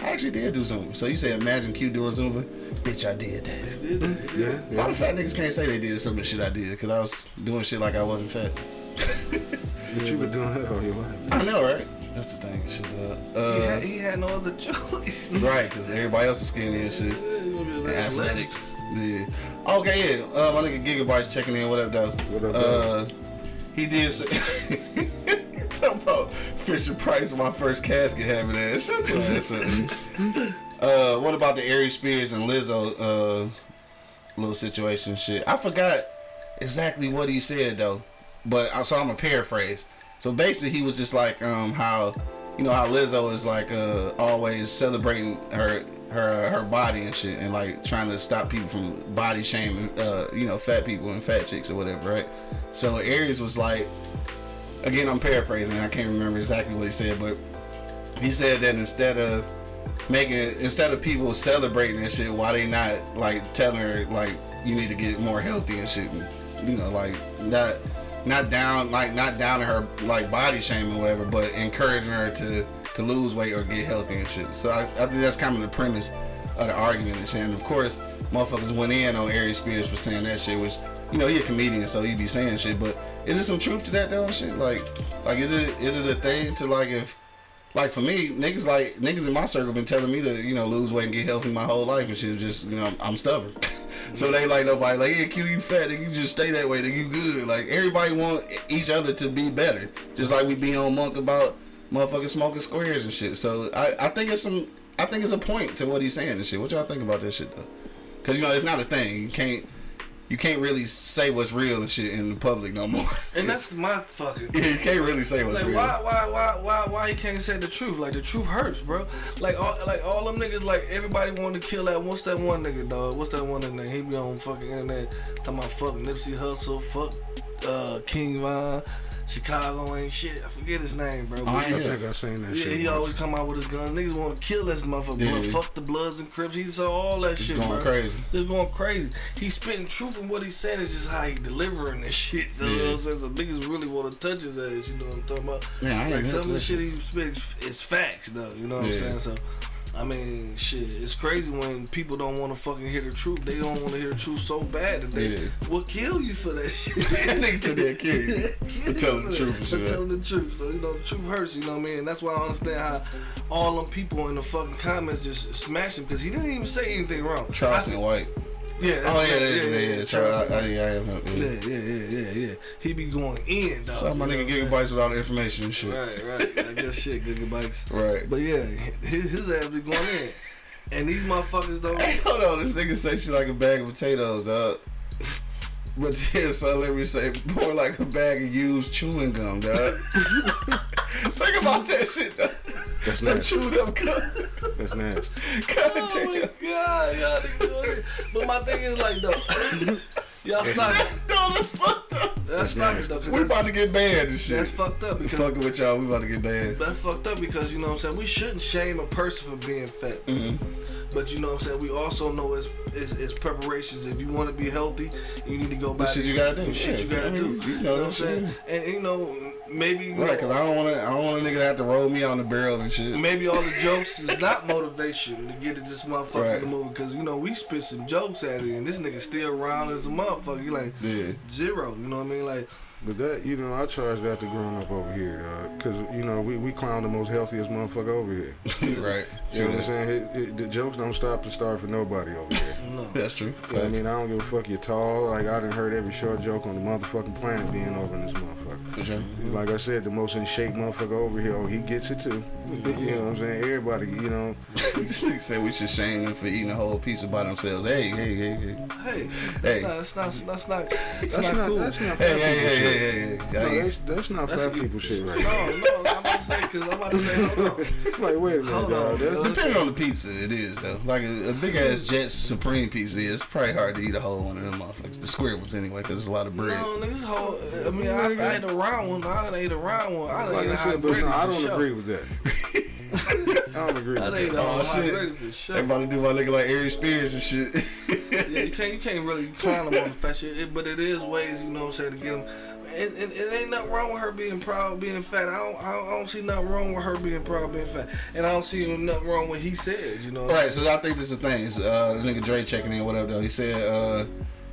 Speaker 1: I actually did do Zumba. So you say, imagine Q doing Zumba? Bitch, I did that.
Speaker 3: Yeah.
Speaker 1: A lot of fat niggas can't say they did some of the shit I did because I was doing shit like I wasn't fat. *laughs*
Speaker 3: But you been doing that all your life.
Speaker 1: I know, right? That's the thing, and shit. Uh,
Speaker 2: He
Speaker 1: uh,
Speaker 2: had, he had no other *laughs* choice.
Speaker 1: right, because everybody else was skinny and shit.
Speaker 2: He
Speaker 1: And
Speaker 2: athletic.
Speaker 1: Yeah. Okay, yeah. Uh, my nigga Gigabytes checking in. What up, though?
Speaker 3: What up,
Speaker 1: Uh, he did say. *laughs* Talking about Fisher Price, my first casket having ass. Shut your ass up. *laughs* Uh, what about the Aries Spears and Lizzo uh, little situation shit? I forgot exactly what he said though, but I so I'm a paraphrase. So basically, he was just like um how you know how Lizzo is like uh always celebrating her her her body and shit and like trying to stop people from body shaming uh you know fat people and fat chicks or whatever, right? So Aries was like again I'm paraphrasing, I can't remember exactly what he said, but he said that instead of making instead of people celebrating and shit, why they not like telling her like you need to get more healthy and shit, and, you know, like not not down like not down to her like body shaming or whatever, but encouraging her to to lose weight or get healthy and shit. So I, I think that's kind of the premise of the argument and shit. And of course, motherfuckers went in on Aries Spears for saying that shit, which you know he a comedian, so he be saying shit. But is there some truth to that though? Shit, like, like is it is it a thing to like if like for me, niggas like niggas in my circle been telling me to you know lose weight and get healthy my whole life and shit. Just you know I'm, stubborn, *laughs* so they like nobody like yeah, Q you fat, and you just stay that way, nigga, you good. Like everybody want each other to be better, just like we be on monk about motherfucking smoking squares and shit. So I I think it's some I think it's a point to what he's saying and shit. What y'all think about this shit though? Cause you know it's not a thing. You can't you can't really say what's real and shit in the public no more. *laughs*
Speaker 2: And that's my fucking.
Speaker 1: yeah, you can't really say what's
Speaker 2: Like
Speaker 1: real.
Speaker 2: why why why why why he can't say the truth? Like the truth hurts, bro. Like all like all them niggas like everybody wanted to kill that what's that one nigga dog? What's that one nigga? He be on fucking internet talking about fuck Nipsey Hussle, fuck uh King Von, Chicago ain't shit. I forget his name, bro.
Speaker 1: Oh,
Speaker 2: But
Speaker 3: I
Speaker 1: yeah.
Speaker 3: think I seen that
Speaker 2: yeah,
Speaker 3: shit.
Speaker 2: he
Speaker 3: once.
Speaker 2: always come out with his gun. Niggas want to kill this motherfucker.
Speaker 1: Yeah.
Speaker 2: Fuck the Bloods and Crips. He saw all that shit,
Speaker 1: going
Speaker 2: bro.
Speaker 1: crazy.
Speaker 2: They're going crazy. He's spitting truth, and what he's saying is just how he delivering this shit. So, you know what I'm saying? So niggas really want to touch his ass. You know what I'm talking about?
Speaker 1: Yeah, I ain't
Speaker 2: like some of the shit he spitting is facts, though. You know what
Speaker 1: Yeah.
Speaker 2: I'm saying? So. I mean, shit, it's crazy when people don't want to fucking hear the truth. They don't want to hear the truth so bad that they
Speaker 1: Yeah.
Speaker 2: will kill you for that shit.
Speaker 1: Niggas *laughs* to that.
Speaker 2: Kill *laughs*
Speaker 1: For telling the truth
Speaker 2: For telling the truth. So, you know, the truth hurts, you know what I mean? And that's why I understand how all them people in the fucking comments just smash him because he didn't even say anything wrong. I
Speaker 1: Charleston White.
Speaker 2: Yeah, that's
Speaker 1: Oh yeah, that is yeah, yeah. Charles, I, I, yeah, I am.
Speaker 2: yeah,
Speaker 1: Yeah.
Speaker 2: yeah, yeah, yeah, yeah. He be going in, dog.
Speaker 1: Shout out my nigga Gigabytes with all the information and shit.
Speaker 2: Right, right. I guess shit, gigabytes.
Speaker 1: Right.
Speaker 2: But yeah, his, his ass be going in. And these motherfuckers don't.
Speaker 1: Hey, hold on, this nigga say shit like a bag of potatoes, dog. But *laughs* then son let me say more like a bag of used chewing gum, dog. *laughs* Think about that shit, dog.
Speaker 3: That's
Speaker 1: Some
Speaker 3: nasty.
Speaker 1: chewed up gum.
Speaker 3: That's nasty. *laughs*
Speaker 1: God
Speaker 2: Oh my god, y'all niggas doing it. But my thing is like though, *laughs* y'all stop it.
Speaker 1: No, that's fucked up.
Speaker 2: That's stop it though. 'cause
Speaker 1: We
Speaker 2: that's,
Speaker 1: about to get banned and shit.
Speaker 2: that's fucked up.
Speaker 1: We
Speaker 2: Because
Speaker 1: fucking with y'all, we about to get banned.
Speaker 2: That's fucked up because you know what I'm saying. We shouldn't shame a person for being fat. Mm-hmm. But you know what I'm saying. We also know it's, it's, it's preparations. If you want to be healthy, you need to go back.
Speaker 1: shit you gotta do.
Speaker 2: Shit you gotta
Speaker 1: I mean,
Speaker 2: do.
Speaker 1: you
Speaker 2: You
Speaker 1: know
Speaker 2: know, what I'm
Speaker 1: that
Speaker 2: saying.
Speaker 1: shit.
Speaker 2: And, you know maybe
Speaker 1: Right, cause I don't want to. I don't want a nigga to have to roll me on the barrel and shit.
Speaker 2: maybe all the jokes is not motivation to get this motherfucker
Speaker 1: Right.
Speaker 2: to move because you know we spit some jokes at it and this nigga still around as a motherfucker. You like
Speaker 1: Yeah.
Speaker 2: zero. You know what I mean? Like
Speaker 3: But that, you know, I charge that to growing up over here, dog. Because, you know, we, we clown the most healthiest motherfucker over here. *laughs*
Speaker 1: right.
Speaker 3: You know what I'm saying? It, it, the jokes don't stop to start for nobody over here. *laughs*
Speaker 2: no.
Speaker 1: That's true.
Speaker 3: You know I mean, I don't give a fuck you're tall. Like, I done heard every short joke on the motherfucking planet being over in this motherfucker.
Speaker 1: For sure.
Speaker 3: Like I said, the most in shape motherfucker over here, oh, he gets it too. *laughs* You know what I'm saying? Everybody, you know,
Speaker 1: this nigga we should shame them for eating a whole pizza by themselves. Hey, hey, hey, hey.
Speaker 2: Hey, that's
Speaker 1: Hey.
Speaker 2: not. That's not. That's not. That's
Speaker 3: that's
Speaker 2: not,
Speaker 3: not,
Speaker 2: cool.
Speaker 3: that's not
Speaker 1: Hey,
Speaker 3: fat
Speaker 1: hey,
Speaker 3: people
Speaker 1: hey,
Speaker 3: shit.
Speaker 1: hey, hey,
Speaker 3: No, that's, that's not
Speaker 2: That's-
Speaker 3: fat people shit right
Speaker 2: No, no, I'm about to say because I'm about to say. Hold on.
Speaker 3: there. *laughs* like, wait a minute,
Speaker 2: Hold
Speaker 3: dog.
Speaker 2: on, dog.
Speaker 1: Depending on the pizza, it is though. Like a, a big ass Jets Supreme pizza, it's probably hard to eat a whole one of them motherfuckers. The square ones anyway, because it's a lot of bread.
Speaker 2: No, niggas whole. I mean, I, I ate a round one. I done ate a round one. I done
Speaker 3: Like
Speaker 2: ate a
Speaker 3: I
Speaker 2: hot
Speaker 3: said, but
Speaker 2: bread
Speaker 3: no, I don't
Speaker 2: sure.
Speaker 3: agree with that. *laughs* I don't agree with
Speaker 2: done ate
Speaker 3: that.
Speaker 2: a
Speaker 1: Oh,
Speaker 2: hot
Speaker 1: shit.
Speaker 2: bread for sure.
Speaker 1: Everybody do my nigga like Aries Spears and shit. *laughs*
Speaker 2: Can't you can't really clown them on the fat shit, it, but it is ways you know what I'm saying to get them. And, and it ain't nothing wrong with her being proud being fat. I don't, I don't I don't see nothing wrong with her being proud being fat, and I don't see nothing wrong with he says. You know.
Speaker 1: Right, so I think this is the thing. Is, uh, the nigga Dre checking in, whatever though. He said, uh,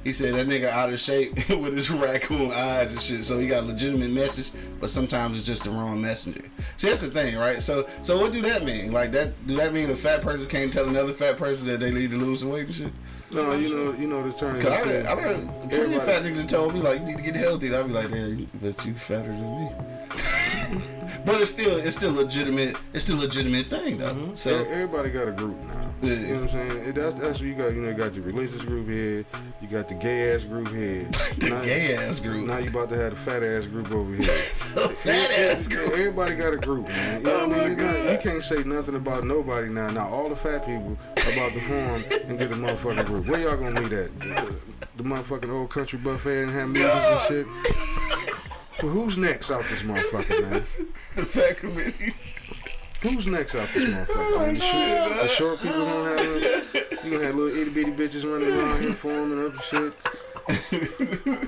Speaker 1: he said that nigga out of shape *laughs* with his raccoon eyes and shit. So he got legitimate message, but sometimes it's just the wrong messenger. See, that's the thing, right? So, so what do that mean? Like that? Do that mean a fat person can't tell another fat person that they need to lose weight and shit?
Speaker 3: No, you know, you know the term.
Speaker 1: Cause I, I plenty of fat niggas told me like you need to get healthy. And I'd be like, damn, but you fatter than me. But it's still it's still legitimate. It's still a legitimate thing though. Mm-hmm.
Speaker 3: So
Speaker 1: So
Speaker 3: everybody got a group now.
Speaker 1: Yeah.
Speaker 3: You know what I'm saying? It, that's, that's what you got. You know, you got your religious group here. You got the gay ass group here. *laughs*
Speaker 1: the
Speaker 3: now,
Speaker 1: gay ass group,
Speaker 3: Now you about to have the fat ass group over here. *laughs*
Speaker 1: fat ass group.
Speaker 3: Everybody got a group, man. You know
Speaker 1: Oh
Speaker 3: what I mean?
Speaker 1: my
Speaker 3: You,
Speaker 1: God.
Speaker 3: you can't say nothing about nobody now. Now all the fat people about to form and get a motherfucking group. Where y'all gonna meet at? The, the motherfucking old country buffet and have meetings and shit. Well, who's next out this motherfucker, man?
Speaker 1: The fat committee.
Speaker 3: Who's next out this motherfucker? Oh, I mean, the, short, the short people gonna have you gonna have little itty bitty bitches running around here forming up and shit.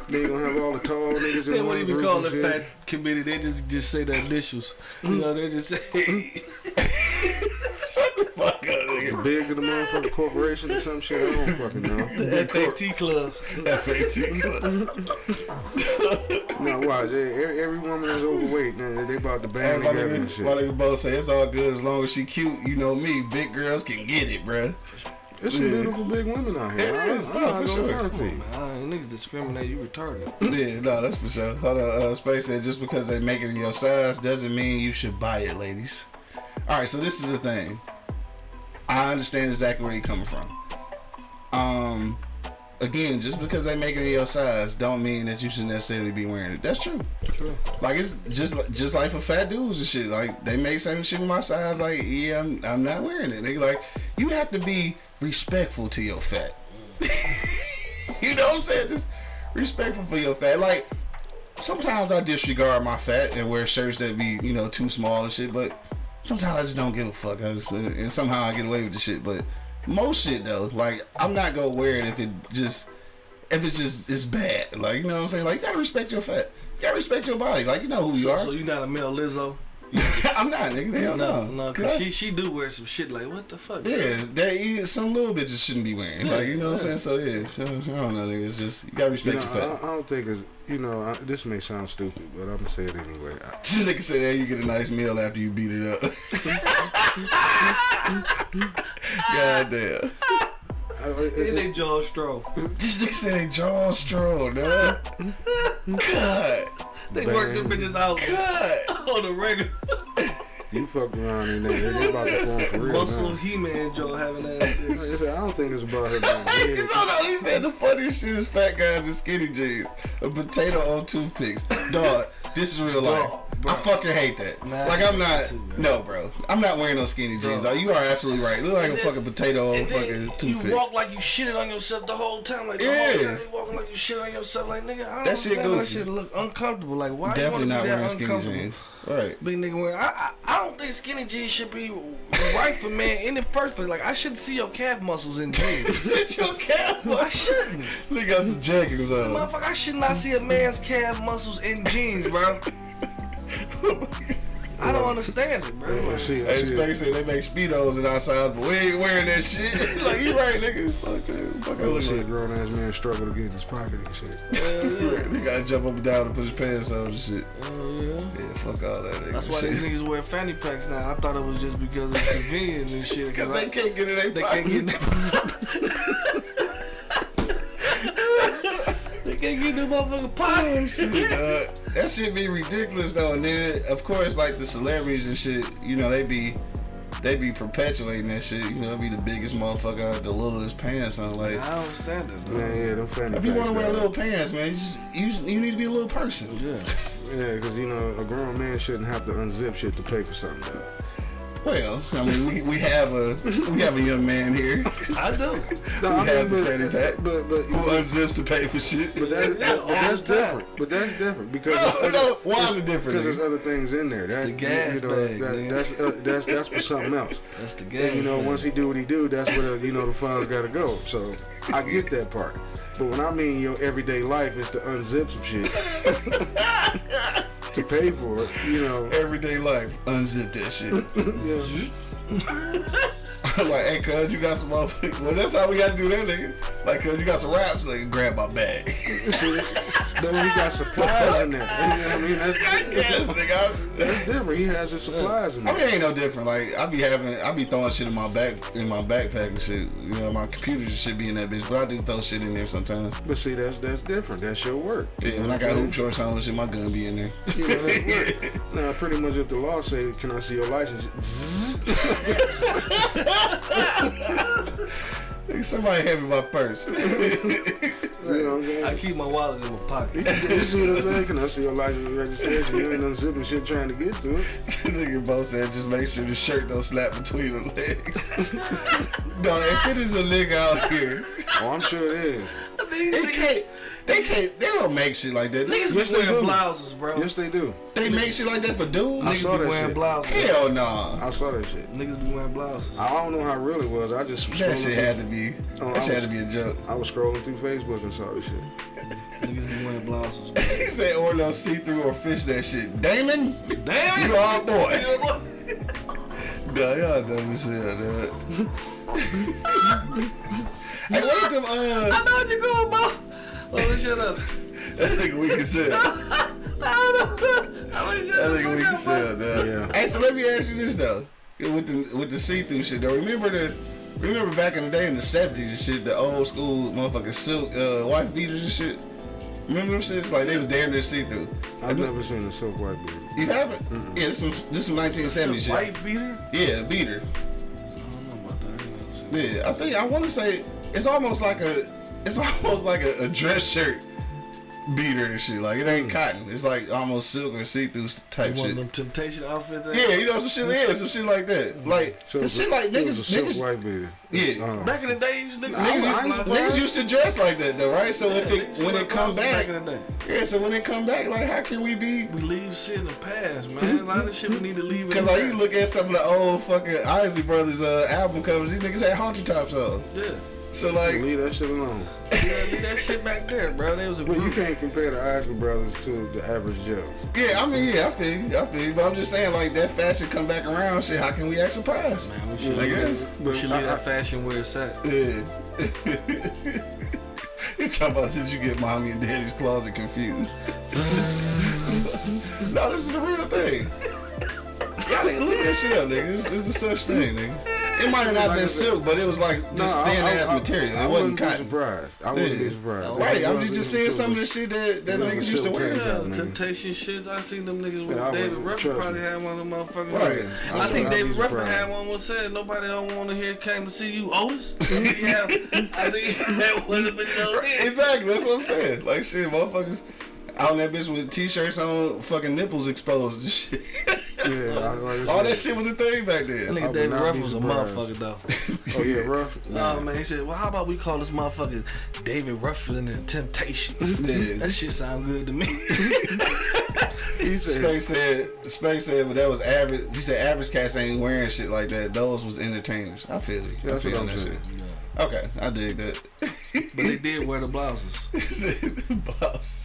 Speaker 3: they you gonna have all the tall niggas in
Speaker 2: They
Speaker 3: one
Speaker 2: won't even call
Speaker 3: and
Speaker 2: it fat committee. They just just say the initials. You know, they just say *laughs* Shut the
Speaker 1: fuck up, nigga.
Speaker 3: Big of the motherfucking corporation or some shit. I don't fucking know.
Speaker 2: The FAT club. FAT club.
Speaker 3: Now watch, every, every woman is overweight, man, they about to band
Speaker 1: And my
Speaker 3: together and shit.
Speaker 1: my nigga both say it's all good as long as she cute. You know me, big girls can get it, bruh.
Speaker 3: There's some beautiful big women out here.
Speaker 1: It
Speaker 3: I-
Speaker 1: is,
Speaker 3: I'm
Speaker 1: no,
Speaker 3: not
Speaker 1: for sure.
Speaker 3: lie to
Speaker 2: Come on, man. I, niggas discriminate. You retarded.
Speaker 1: Yeah, no, that's for sure. Hold on, uh, Space said just because they make it in your size doesn't mean you should buy it, ladies. All right, so this is the thing. I understand exactly where you're coming from. Um, again, just because they make it your size don't mean that you should necessarily be wearing it. That's true.
Speaker 2: True.
Speaker 1: Like it's just just like for fat dudes and shit. Like they make certain shit in my size. Like yeah, I'm, I'm not wearing it. They like you have to be respectful to your fat. *laughs* you know what I'm saying? Just respectful for your fat. Like sometimes I disregard my fat and wear shirts that be you know too small and shit. But sometimes I just don't give a fuck. Uh, and somehow I get away with the shit. But most shit though, like I'm not gonna wear it if it just if it's just it's bad. Like you know what I'm saying? Like you gotta respect your fat. You gotta respect your body. Like you know who you
Speaker 2: So,
Speaker 1: are.
Speaker 2: so you not a male Lizzo? *laughs*
Speaker 1: I'm not, nigga. Hell no.
Speaker 2: No, no, cause she she do wear some shit like what the fuck?
Speaker 1: Yeah, that you, some little bitches shouldn't be wearing. Like you know what I'm saying. So yeah, I don't know, nigga. It's just you gotta
Speaker 3: You
Speaker 1: respect
Speaker 3: know,
Speaker 1: your
Speaker 3: I,
Speaker 1: fat.
Speaker 3: I don't think it's, you know, I, this may sound stupid, but I'm gonna say it anyway. I, *laughs*
Speaker 1: This nigga said that you get a nice meal after you beat it up. *laughs* God damn.
Speaker 3: I, it-
Speaker 2: And
Speaker 3: it-
Speaker 2: they jaw strong.
Speaker 1: This nigga said they draw strong, dog. God.
Speaker 2: They worked them bitches out
Speaker 1: God.
Speaker 2: on the regular.
Speaker 3: you fuck around in there, they about to form for real.
Speaker 2: Muscle
Speaker 3: now.
Speaker 2: He-Man jaw having that. *laughs*
Speaker 3: I I don't think it's about her being big.
Speaker 1: Hold on, he said the funniest shit is fat guys in skinny jeans. A potato on toothpicks. Dog, this is real life.
Speaker 2: Bro.
Speaker 1: I fucking hate that.
Speaker 2: Nah,
Speaker 1: like I'm not.
Speaker 2: too,
Speaker 1: no, bro. I'm not wearing no skinny jeans.
Speaker 2: Dog.
Speaker 1: You are absolutely right. You look like a
Speaker 2: then-
Speaker 1: fucking potato on fucking
Speaker 2: then you walk like you shitted on yourself the whole time. Like the
Speaker 1: Yeah.
Speaker 2: whole time you walking like you shit on yourself. Like nigga, I don't
Speaker 1: That shit
Speaker 2: understand. That
Speaker 1: goofy.
Speaker 2: shit look uncomfortable. Like why
Speaker 1: Definitely
Speaker 2: you want to be
Speaker 1: wearing
Speaker 2: that
Speaker 1: skinny
Speaker 2: uncomfortable?
Speaker 1: jeans. Right.
Speaker 2: Big nigga wearing. I, I I don't think skinny jeans should be right for man in the first place. Like I shouldn't see your calf muscles in jeans. *laughs*
Speaker 1: Is your calf?
Speaker 2: I shouldn't.
Speaker 1: They got some jeggings on.
Speaker 2: Motherfucker, I should not see a man's calf muscles in jeans, bro. I don't understand it, bro.
Speaker 3: See,
Speaker 1: Hey,
Speaker 3: see,
Speaker 1: Space said they make speedos in our size, but we ain't wearing that shit. *laughs* like you right, nigga. Fuck that. Fuck that.
Speaker 3: shit, grown ass man struggle to get in his pocket and shit.
Speaker 2: Hell yeah.
Speaker 1: He gotta jump up and down and put his pants on and shit.
Speaker 2: Hell yeah.
Speaker 1: Yeah, fuck all that nigga
Speaker 2: That's why
Speaker 1: shit.
Speaker 2: these niggas wear fanny packs now. I thought it was just because it's convenient and shit.
Speaker 1: Cause
Speaker 2: Cause *laughs*
Speaker 1: they
Speaker 2: I,
Speaker 1: can't get in their
Speaker 2: they
Speaker 1: pocket.
Speaker 2: can't get in They *laughs* can't get in the motherfucking pockets.
Speaker 1: Uh, that shit be ridiculous though, and then of course like the celebrities and shit, you know they be they be perpetuating that shit. You know, be the biggest motherfucker out the littlest pants on. Like,
Speaker 2: I don't understand it, though.
Speaker 3: Man, yeah, them fanny
Speaker 1: if you want to wear little pants, man, you, just, you you need to be a little person.
Speaker 2: Yeah.
Speaker 3: Yeah, because you know a grown man shouldn't have to unzip shit to pay for something. Dog.
Speaker 1: Well, I mean, we, we have a we have a young man here
Speaker 2: I do.
Speaker 3: No,
Speaker 1: who
Speaker 3: I mean,
Speaker 1: has a
Speaker 3: but-
Speaker 1: fanny pack
Speaker 3: But but
Speaker 1: who unzips to pay for shit.
Speaker 3: But, that,
Speaker 2: Yeah,
Speaker 3: but that's different. But that's different because
Speaker 1: No,
Speaker 3: there's
Speaker 1: no,
Speaker 3: other-
Speaker 1: why is it different,
Speaker 3: Because there's other things in there. That's
Speaker 2: the gas
Speaker 3: you know,
Speaker 2: bag,
Speaker 3: that- that's uh, that's that's for something else.
Speaker 2: That's the gas.
Speaker 3: And you know,
Speaker 2: man.
Speaker 3: once he do what he do, that's where the, you know the funds got to go. So I get that part. But when I mean your everyday life is to unzip some shit *laughs* to pay for it, you know.
Speaker 1: Everyday life, unzip that shit. *laughs* *laughs* *laughs* Like, hey, cuz, you got some motherfuckers. Well, that's how we gotta do that, nigga. Like, cuz, you got some raps, nigga, grab my bag.
Speaker 3: Then he got supplies in there. You know what I mean? That's,
Speaker 1: I guess, nigga.
Speaker 3: that's different. He has his supplies in there.
Speaker 1: I mean, ain't no different. Like I be having, I be throwing shit in my back, in my backpack and shit. You know, my computer should be in that bitch, but I do throw shit in there sometimes.
Speaker 3: But see, that's that's different. That's your work.
Speaker 1: Yeah, when I got hoop shorts on and shit, my gun be in there.
Speaker 3: You know, that's work. *laughs* now, pretty much if the law say, "Can I see your license?" *laughs*
Speaker 1: Nigga, Somebody hand me my purse. *laughs*
Speaker 3: You know what I'm saying?
Speaker 2: I keep my wallet in my pocket.
Speaker 3: You see what I'm saying? Can I see your license and registration? You ain't unzipping shit trying to get to it. *laughs*
Speaker 1: Nigga both said just make sure the shirt don't slap between the legs. *laughs* no, if it is a nigga out here,
Speaker 3: Oh, I'm sure it is. *laughs*
Speaker 1: they can't, they can't, they don't make shit like that.
Speaker 2: Niggas
Speaker 3: Yes,
Speaker 2: be
Speaker 3: they
Speaker 2: wearing
Speaker 3: do.
Speaker 2: blouses, bro.
Speaker 3: Yes, they do.
Speaker 1: They make shit like that for dudes.
Speaker 3: I saw
Speaker 2: Niggas be wearing
Speaker 3: shit.
Speaker 2: blouses.
Speaker 1: Hell nah.
Speaker 3: I saw that shit.
Speaker 2: Niggas be wearing blouses.
Speaker 3: I don't know how real it was. I just was
Speaker 1: That shit
Speaker 3: through-
Speaker 1: had to be.
Speaker 3: Oh,
Speaker 1: That shit had to be a joke.
Speaker 3: I was scrolling through Facebook and saw this shit.
Speaker 2: Niggas be wearing blouses. Bro. *laughs*
Speaker 1: He said Orlo see through or fish that shit. Damon,
Speaker 2: Damn it!
Speaker 1: you our boy.
Speaker 2: You boy.
Speaker 1: No, y'all dumb as hell, dude. *laughs* hey, what them,
Speaker 2: I
Speaker 1: uh,
Speaker 2: know what you're going, bro. Oh, shut up.
Speaker 1: that nigga weak as hell. *laughs*
Speaker 2: I was
Speaker 1: That nigga weak as hell, dude.
Speaker 3: Yeah.
Speaker 1: Hey, so let me ask you this, though. With the, with the see-through shit, though, remember the, remember back in the day in the 70s and shit, the old school motherfucking silk, uh, wife beaters and shit? Remember them shit? Like, they was damn near see-through.
Speaker 3: I've never seen a silk white beard.
Speaker 1: You haven't? Yeah, this some, this some 1970 shit.
Speaker 2: Wife beater?
Speaker 1: Yeah, beater.
Speaker 2: I don't know about that. I ain't never seen
Speaker 1: Yeah, I think I want to say it's almost like a, it's *laughs* almost like a, a dress shirt beater and shit. Like it ain't cotton. It's like almost silk or see through type
Speaker 2: One of
Speaker 1: shit.
Speaker 2: them temptation outfits. that-
Speaker 1: Yeah, you know some shit. Yeah, some shit like that. Like
Speaker 3: So
Speaker 1: the
Speaker 3: it's
Speaker 1: shit like niggas,
Speaker 3: a silk
Speaker 1: niggas,
Speaker 3: white beard.
Speaker 1: yeah.
Speaker 3: Uh,
Speaker 2: Back in the day, used to niggas,
Speaker 1: Niggas, used- niggas used to dress like that though, right? So if it when it
Speaker 2: to
Speaker 1: come back,
Speaker 2: back in the day.
Speaker 1: yeah. So when it come back, like how can we be?
Speaker 2: We leave shit in the past, man. A lot of shit we need to leave.
Speaker 1: Because
Speaker 2: the
Speaker 1: like you look at some of the old fucking Isley Brothers uh, album covers, these niggas had haunchy tops on.
Speaker 2: Yeah.
Speaker 1: So like,
Speaker 3: leave that shit alone.
Speaker 2: Yeah, leave that shit back there, bro. They was a
Speaker 3: But you can't compare the Isley Brothers to the average Joe.
Speaker 1: Yeah, I mean, yeah, I feel you, I feel you, but I'm just saying, like that fashion come back around. Shit, how can we act surprised?
Speaker 2: Man, we should
Speaker 1: I
Speaker 2: leave,
Speaker 1: guess.
Speaker 2: that, we should
Speaker 3: But
Speaker 2: leave
Speaker 3: I-
Speaker 2: that fashion where it's at.
Speaker 1: Yeah. *laughs* you talking about did you get mommy and daddy's closet confused? *laughs* no, this is the real thing. Y'all nigga, look that shit up, nigga. It's, it's a such thing, nigga. It might have not been silk, but it was like just
Speaker 3: I-
Speaker 1: thin
Speaker 3: I-
Speaker 1: ass
Speaker 3: I-
Speaker 1: material.
Speaker 3: I
Speaker 1: It wasn't cotton.
Speaker 3: surprised. I wouldn't
Speaker 1: Yeah.
Speaker 3: be surprised.
Speaker 1: Right, I'm
Speaker 3: That
Speaker 1: just, just seeing some of the shit that, that niggas used to wear.
Speaker 3: tank
Speaker 2: Yeah, temptation shits. I seen them niggas with
Speaker 3: Yeah,
Speaker 2: David Ruffin probably
Speaker 3: me.
Speaker 2: had one of them motherfuckers.
Speaker 1: Right.
Speaker 2: I
Speaker 3: I
Speaker 2: think David Ruffin had one. Was said nobody don't want to hear came to see you, Otis. I *laughs* think he had, I think he had one of them those days.
Speaker 1: Exactly, that's what I'm saying. Like shit, motherfuckers out on that bitch with t-shirts on, fucking nipples exposed and shit. *laughs*
Speaker 3: Yeah, I, like I
Speaker 1: All that shit was a thing back then.
Speaker 3: I
Speaker 2: nigga David
Speaker 3: not
Speaker 2: Ruffin
Speaker 3: be
Speaker 2: was a
Speaker 3: surprised.
Speaker 2: motherfucker though.
Speaker 3: Oh yeah, rough. *laughs*
Speaker 2: No man, he said, well, how about we call this motherfucker David Ruffin and the Temptations? *laughs*
Speaker 1: Yeah.
Speaker 2: That shit sound good to me.
Speaker 3: He said,
Speaker 1: Space said, Space said, but that was average. He said average cats ain't wearing shit like that. Those was entertainers. I feel you. I feel
Speaker 3: what
Speaker 1: that
Speaker 3: saying.
Speaker 1: shit. Okay, I dig that.
Speaker 2: but they did wear the blouses.
Speaker 1: Boss.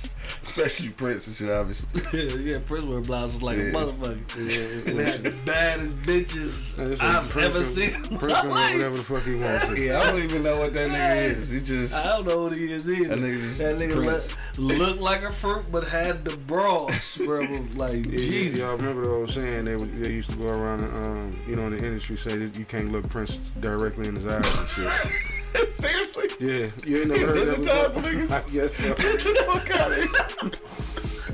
Speaker 1: Especially Prince and shit, obviously. *laughs*
Speaker 2: yeah, Prince wear blouses like a
Speaker 1: Yeah.
Speaker 2: motherfucker. And they had the baddest bitches I've
Speaker 3: Prince
Speaker 2: ever
Speaker 3: can-
Speaker 2: seen
Speaker 3: Prince can do whatever the fuck he wants.
Speaker 1: Yeah, I don't even know what that nigga is. He just.
Speaker 2: I don't know what he is either.
Speaker 1: That nigga just
Speaker 2: That nigga
Speaker 1: Prince.
Speaker 2: looked like a fruit, but had the broads, bro. Like,
Speaker 3: Yeah,
Speaker 2: Jesus.
Speaker 3: y'all remember the old saying they would, they used to go around, um, you know, in the industry say that you can't look Prince directly in his eyes and shit. *laughs*
Speaker 1: Seriously?
Speaker 3: Yeah, you ain't never heard that
Speaker 1: Hypnotize
Speaker 3: before?
Speaker 1: niggas?
Speaker 3: yes, sir. *laughs*
Speaker 1: Get the fuck out of here.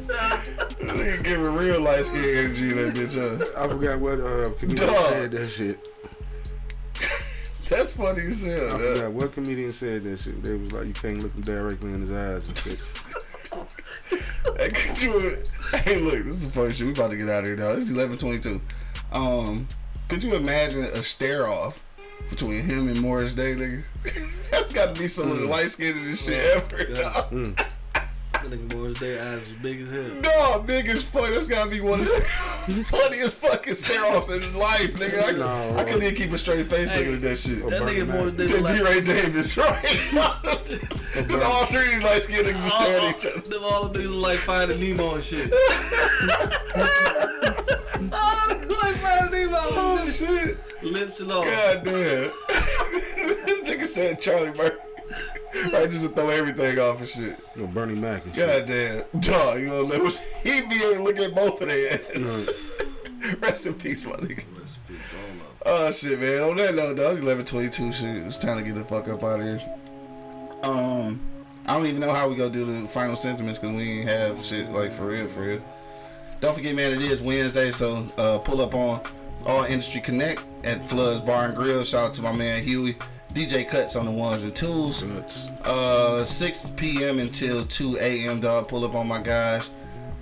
Speaker 1: that nigga giving real light skin energy that bitch, huh?
Speaker 3: I forgot what uh, comedian
Speaker 1: Dog.
Speaker 3: said that shit. *laughs*
Speaker 1: That's funny as
Speaker 3: I
Speaker 1: hell.
Speaker 3: forgot what comedian said that shit. They was like, you can't look him directly in his eyes and shit. *laughs*
Speaker 1: Hey, could you, hey, look, this is funny shit. We about to get out of here, dog. It's eleven twenty-two. Um, could you imagine a stare off between him and Morris Day, nigga? *laughs* That's got to be some of the mm. light skinned shit ever, dog. Mm. *laughs*
Speaker 2: That nigga Morris Day eyes was big as hell.
Speaker 1: No, big as fuck. That's got to be one of the *laughs* funniest fucking stare offs in life, nigga. I,
Speaker 3: No.
Speaker 1: I couldn't even keep a straight face looking at that shit.
Speaker 2: That nigga Morris
Speaker 3: Man.
Speaker 2: Day
Speaker 1: Said
Speaker 2: was
Speaker 1: D.
Speaker 2: like.
Speaker 1: Ray Davis, right? Because all three of these light skinned niggas just
Speaker 2: All,
Speaker 1: stare at each other.
Speaker 2: them all the niggas look like Finding Nemo and shit. Like Finding Nemo.
Speaker 1: Oh, shit.
Speaker 2: Lips and all.
Speaker 1: God damn. this nigga said Charlie Murphy. right, just to throw everything off and shit.
Speaker 3: You know, Bernie Mac and shit.
Speaker 1: God damn, dog. You know, let he be able to look at both of their ass. Rest in peace, my nigga.
Speaker 2: Rest in peace, all of
Speaker 1: Oh shit, man. On that note, dog, eleven twenty two. Shit, it's time to get the fuck up out of here. Um, I don't even know how we gonna do the final sentiments because we ain't have shit like for real, for real. Don't forget, man, it is Wednesday, so uh, pull up on All Industry Connect at Floods Bar and Grill. Shout out to my man Huey. DJ Cuts on the ones and twos. Uh, 6 p.m. until 2 a.m. Dog, pull up on my guys.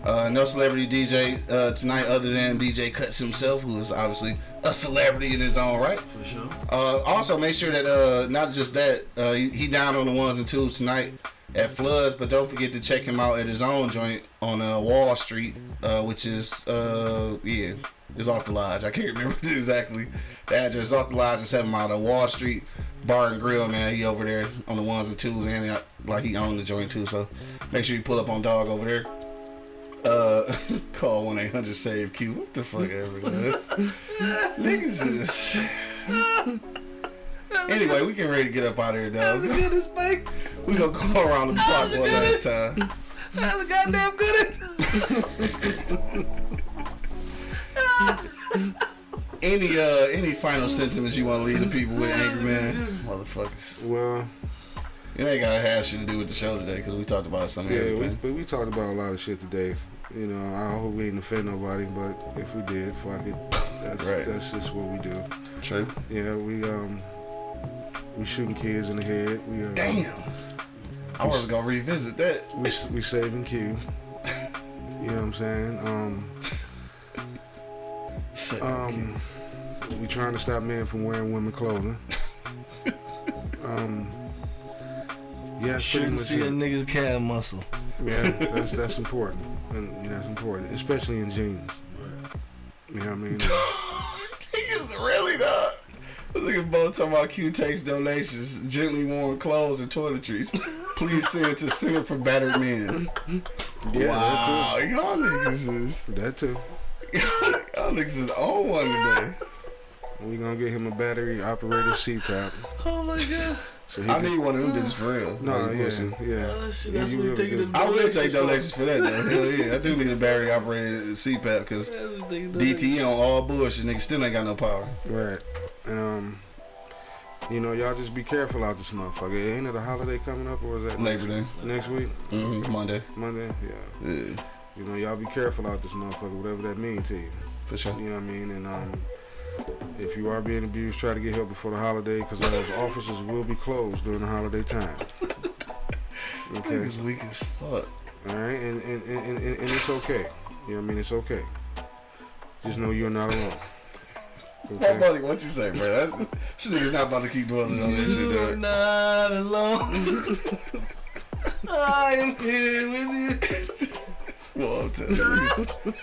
Speaker 1: Uh, no celebrity DJ uh, tonight other than DJ Cuts himself, who is obviously a celebrity in his own right.
Speaker 2: For sure.
Speaker 1: Uh, also, make sure that uh, not just that uh, he, he down on the ones and twos tonight at Floods, but don't forget to check him out at his own joint on uh, Wall Street, uh, which is uh, yeah, is off the lodge. I can't *laughs* remember exactly the address. It's off the lodge and seven mile of Wall Street Bar and Grill. Man, he over there on the ones and twos, and uh, like he owned the joint too. So make sure you pull up on Dog over there. Uh, *laughs* call one eight hundred save Q. What the fuck ever. Niggas is. *laughs* Anyway, we getting ready to get up out of here, dog.
Speaker 2: That's a good spike.
Speaker 1: We gonna go around the block one last *laughs* time.
Speaker 2: That's a goddamn good. *laughs*
Speaker 1: Any uh, any final sentiments you want to leave the people with, Angry Man? *laughs* Motherfuckers.
Speaker 3: Well,
Speaker 1: It ain't gotta have shit to do with the show today because we talked about some of
Speaker 3: yeah, we,
Speaker 1: everything.
Speaker 3: but we talked about a lot of shit today. You know, I hope we didn't offend nobody, but if we did, fuck it. That's,
Speaker 1: Right.
Speaker 3: that's just what we do.
Speaker 1: True.
Speaker 3: Yeah, we um, we shooting kids in the head. We uh,
Speaker 1: Damn. I was gonna revisit that.
Speaker 3: we we saving Q. You know what I'm saying? Um, um, we trying to stop men from wearing women clothing. Um, yeah,
Speaker 2: Shouldn't see a nigga's calf muscle.
Speaker 3: Yeah, *laughs* that's that's important, and that's important, especially in jeans. You know what I mean? *laughs*
Speaker 1: Niggas really not. Look at both talking about Q takes donations, gently worn clothes, and toiletries. Please send it to Center for Battered Men.
Speaker 3: Yeah,
Speaker 1: wow, y'all niggas is
Speaker 3: that too.
Speaker 1: y'all niggas is on one today.
Speaker 3: We gonna get him a battery operated CPAP.
Speaker 2: Oh my god.
Speaker 3: So
Speaker 1: I
Speaker 3: can-
Speaker 1: need one of them bitches for real.
Speaker 3: No,
Speaker 1: Like,
Speaker 3: yeah,
Speaker 1: pussy.
Speaker 3: yeah.
Speaker 2: Oh, shit,
Speaker 3: Yeah,
Speaker 2: that's
Speaker 3: you
Speaker 2: what you
Speaker 3: really
Speaker 2: taking
Speaker 1: I will take
Speaker 2: donations
Speaker 1: donations for that though. Hell yeah, I do need a battery operated CPAP because
Speaker 2: for. That's what you taking the
Speaker 1: DTE on all bullshit. Niggas still ain't got no power.
Speaker 3: Right. And um, you know, y'all just be careful out this motherfucker. Ain't it a holiday coming up, or is that
Speaker 1: Labor Day,
Speaker 3: next week,
Speaker 1: mm-hmm. Monday.
Speaker 3: Monday? Yeah.
Speaker 1: Yeah,
Speaker 3: You know, y'all be careful out this motherfucker, whatever that means to you.
Speaker 1: for sure.
Speaker 3: You know what I mean? And um, if you are being abused, try to get help before the holiday, because those offices will be closed during the holiday time. *laughs* Okay.
Speaker 1: Niggas weak as fuck.
Speaker 3: All right, and and, and, and, and it's okay. You know what I mean? It's okay. Just know you're not alone. Okay?
Speaker 1: buddy, what you say, bro? This nigga's not about to keep dwelling on that shit,
Speaker 2: You're
Speaker 1: dog.
Speaker 2: not alone. *laughs* I am here with you.
Speaker 1: Well, I'm telling you.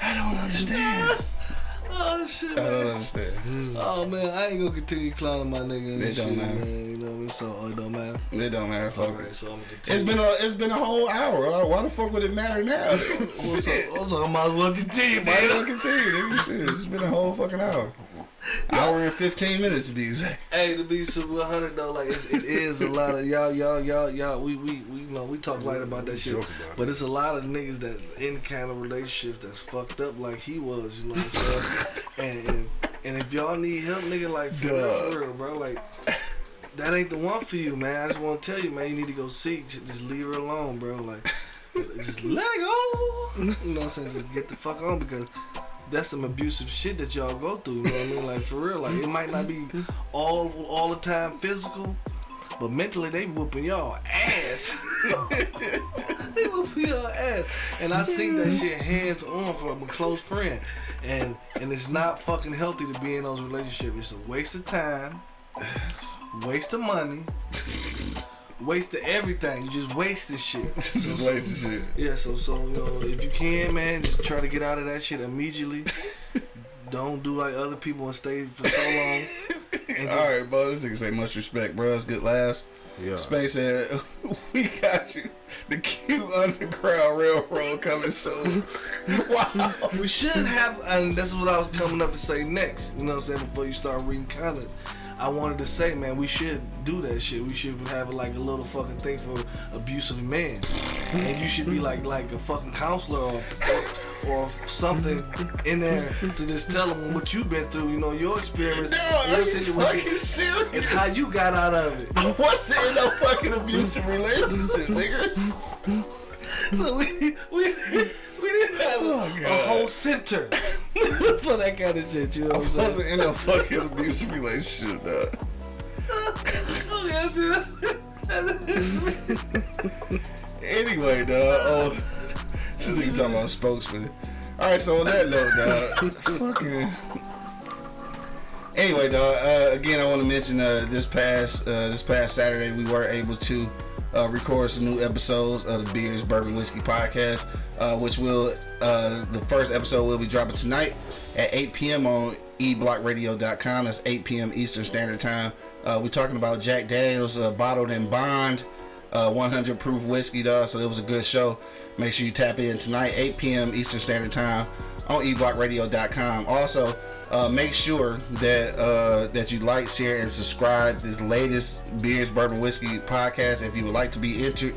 Speaker 1: I don't understand.
Speaker 2: Oh shit,
Speaker 1: I don't understand.
Speaker 2: Oh man, I ain't gonna continue clowning my nigga
Speaker 1: It don't
Speaker 2: shit,
Speaker 1: matter.
Speaker 2: man. You know what I mean? So oh, it don't matter.
Speaker 1: It don't matter, fuck.
Speaker 2: Alright,
Speaker 1: it.
Speaker 2: so I'm continue.
Speaker 1: It's been a it's been a whole hour. Uh, Why the fuck would it matter now? *laughs*
Speaker 2: also, also, I might as well continue,
Speaker 1: Might as well
Speaker 2: man.
Speaker 1: continue. It's been a whole fucking hour. *laughs* Hour and fifteen minutes to be exact.
Speaker 2: Hey, to be super 100 though, like it's, it is a lot of y'all, y'all, y'all, y'all. We, we, we, you know, we talk light about that shit, but it's a lot of niggas that's in kind of relationships that's fucked up like he was. You know what I'm saying? *laughs* and, and and if y'all need help, nigga, like for real, for real, bro, like. That ain't the one for you, man. I just want to tell you, man. You need to go seek. Just just leave her alone, bro. Like, *laughs* just let it go. You know what I'm saying? Just get the fuck on because that's some abusive shit that y'all go through. You know what I mean? Like for real. Like it might not be all all the time physical, but mentally they whooping y'all ass. *laughs* they whooping y'all ass. And I seen that shit hands on from a close friend. And and it's not fucking healthy to be in those relationships. It's a waste of time, waste of money, waste of everything. You just wasting shit. *laughs*
Speaker 1: Just wasting shit.
Speaker 2: Yeah, so so you know, if you can, man, just try to get out of that shit immediately. *laughs* Don't do like other people and stay for so long. And just,
Speaker 1: All right, bro. This nigga say much respect, bro. It's good laughs.
Speaker 3: Yeah.
Speaker 1: Space said, *laughs* "We got you. The Q Underground Railroad coming soon." wow.
Speaker 2: We should have, and this is what I was coming up to say next. You know what I'm saying? Before you start reading comments, I wanted to say, man, we should do that shit. We should have like a little fucking thing for abusive men, and you should be like like a fucking counselor or or something in there to just tell them what you've been through. You know your experience, your
Speaker 1: are you fucking serious?
Speaker 2: and how you got out of it.
Speaker 1: What's the end of fucking abusive relationship, nigga?
Speaker 2: So we we we didn't have a, a whole center *laughs* for that kind of shit. You know what I'm saying?
Speaker 1: What's the in of fucking abusive relationship, dog?
Speaker 2: Okay, that's it. That's it.
Speaker 1: Anyway, dog. Oh, this nigga talking about spokesman. All right, so on that note, dog. *laughs* fucking. Anyway, dog. Uh, again, I want to mention uh, this past uh, this past Saturday we were able to uh, record some new episodes of the Beers Bourbon Whiskey podcast, uh, which will uh, the first episode will be dropping tonight at 8 p.m. on eblockradio.com. That's 8 p.m. Eastern Standard Time. Uh, we're talking about Jack Daniels uh, bottled in bond uh, 100 proof whiskey, dog. So it was a good show. Make sure you tap in tonight, 8 p.m. Eastern Standard Time on eblockradio.com. Also, uh, make sure that uh, that you like, share, and subscribe this latest Beers Bourbon Whiskey podcast. If you would like to be entered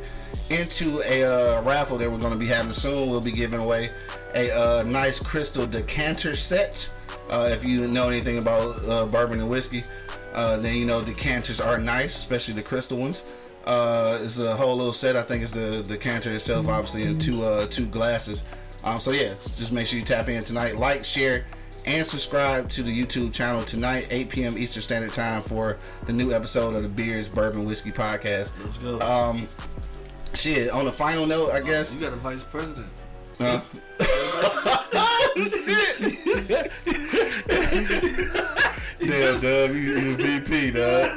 Speaker 1: into a uh, raffle that we're going to be having soon, we'll be giving away a uh, nice crystal decanter set. Uh, if you know anything about uh, bourbon and whiskey, then you know decanters are nice, especially the crystal ones. It's a whole little set. I think it's the decanter itself, obviously, and two two glasses. Um, so yeah, just make sure you tap in tonight, like, share, and subscribe to the YouTube channel tonight, 8 p.m. Eastern Standard Time for the new episode of the Beers Bourbon Whiskey Podcast.
Speaker 2: Let's go.
Speaker 1: Um, shit. On a final note, I guess.
Speaker 2: you got a vice president.
Speaker 1: Huh? shit. *laughs* Damn, Dub, you, you VP, dog.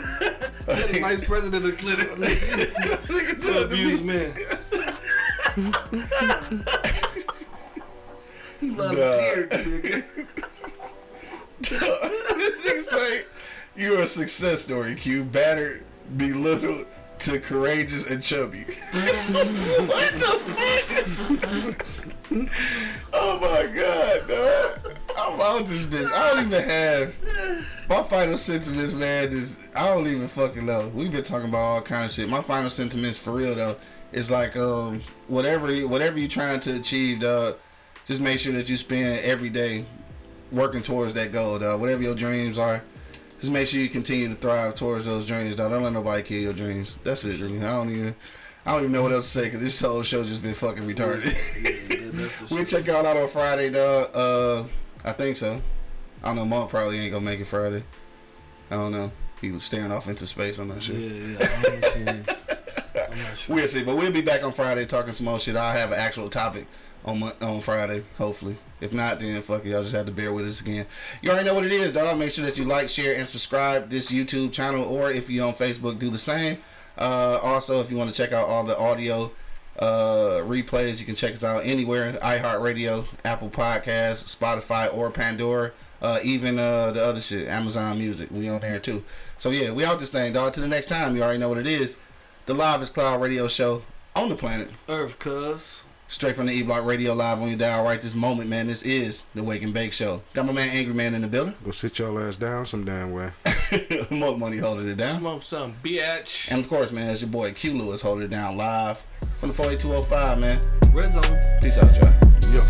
Speaker 1: *laughs*
Speaker 2: vice president of *laughs* the clinic to abuse men. he volunteered to be a good.
Speaker 1: This nigga like, you're a success story, Q. Battered, belittled, to courageous and chubby. *laughs* what the fuck? oh my god, dog. I'm out this bitch. I don't even have my final sentiments, man. Is I don't even fucking know. We've been talking about all kind of shit. My final sentiments, for real though, is like um whatever whatever you're trying to achieve, dog. Just make sure that you spend every day working towards that goal, dog. Whatever your dreams are, just make sure you continue to thrive towards those dreams, dog. Don't let nobody kill your dreams. That's it. nigga. I don't even. I don't even know what else to say because this whole show just been fucking retarded. *laughs* we'll check y'all out on Friday, dog. Uh, I think so. I don't know. Monk probably ain't gonna make it Friday. I don't know. He was staring off into space. I'm not sure.
Speaker 2: Yeah, yeah. I'm not sure. I'm not sure.
Speaker 1: We'll see, but we'll be back on Friday talking some more shit. I'll have an actual topic on Mon- on Friday, hopefully. If not, then fuck it, y'all just have to bear with us again. You already know what it is, dog. Make sure that you like, share, and subscribe this YouTube channel, or if you're on Facebook, do the same. Uh, also, if you want to check out all the audio uh, replays, you can check us out anywhere: iHeartRadio, Apple Podcasts, Spotify, or Pandora. Uh, even uh, the other shit, Amazon Music, we on there too. So yeah, we out this thing, dog. Till the next time, you already know what it is. The Live is Cloud Radio Show on the planet.
Speaker 2: Earth, cuz.
Speaker 1: Straight from the E Block Radio Live on your dial right this moment, man. This is the Wake and Bake Show. Got my man Angry Man in the building.
Speaker 3: Go sit your ass down some damn way. *laughs*
Speaker 1: Monk Money holding it down.
Speaker 2: Smoke some, bitch.
Speaker 1: And of course, man, it's your boy Q Lewis holding it down live from the 48205, man.
Speaker 2: Red zone.
Speaker 1: Peace out, y'all.
Speaker 3: Yo.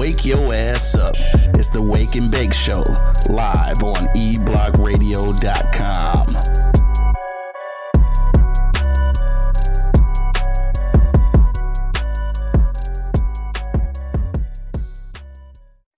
Speaker 4: Wake your ass up. It's the Wake and Bake Show, live on eblockradio.com.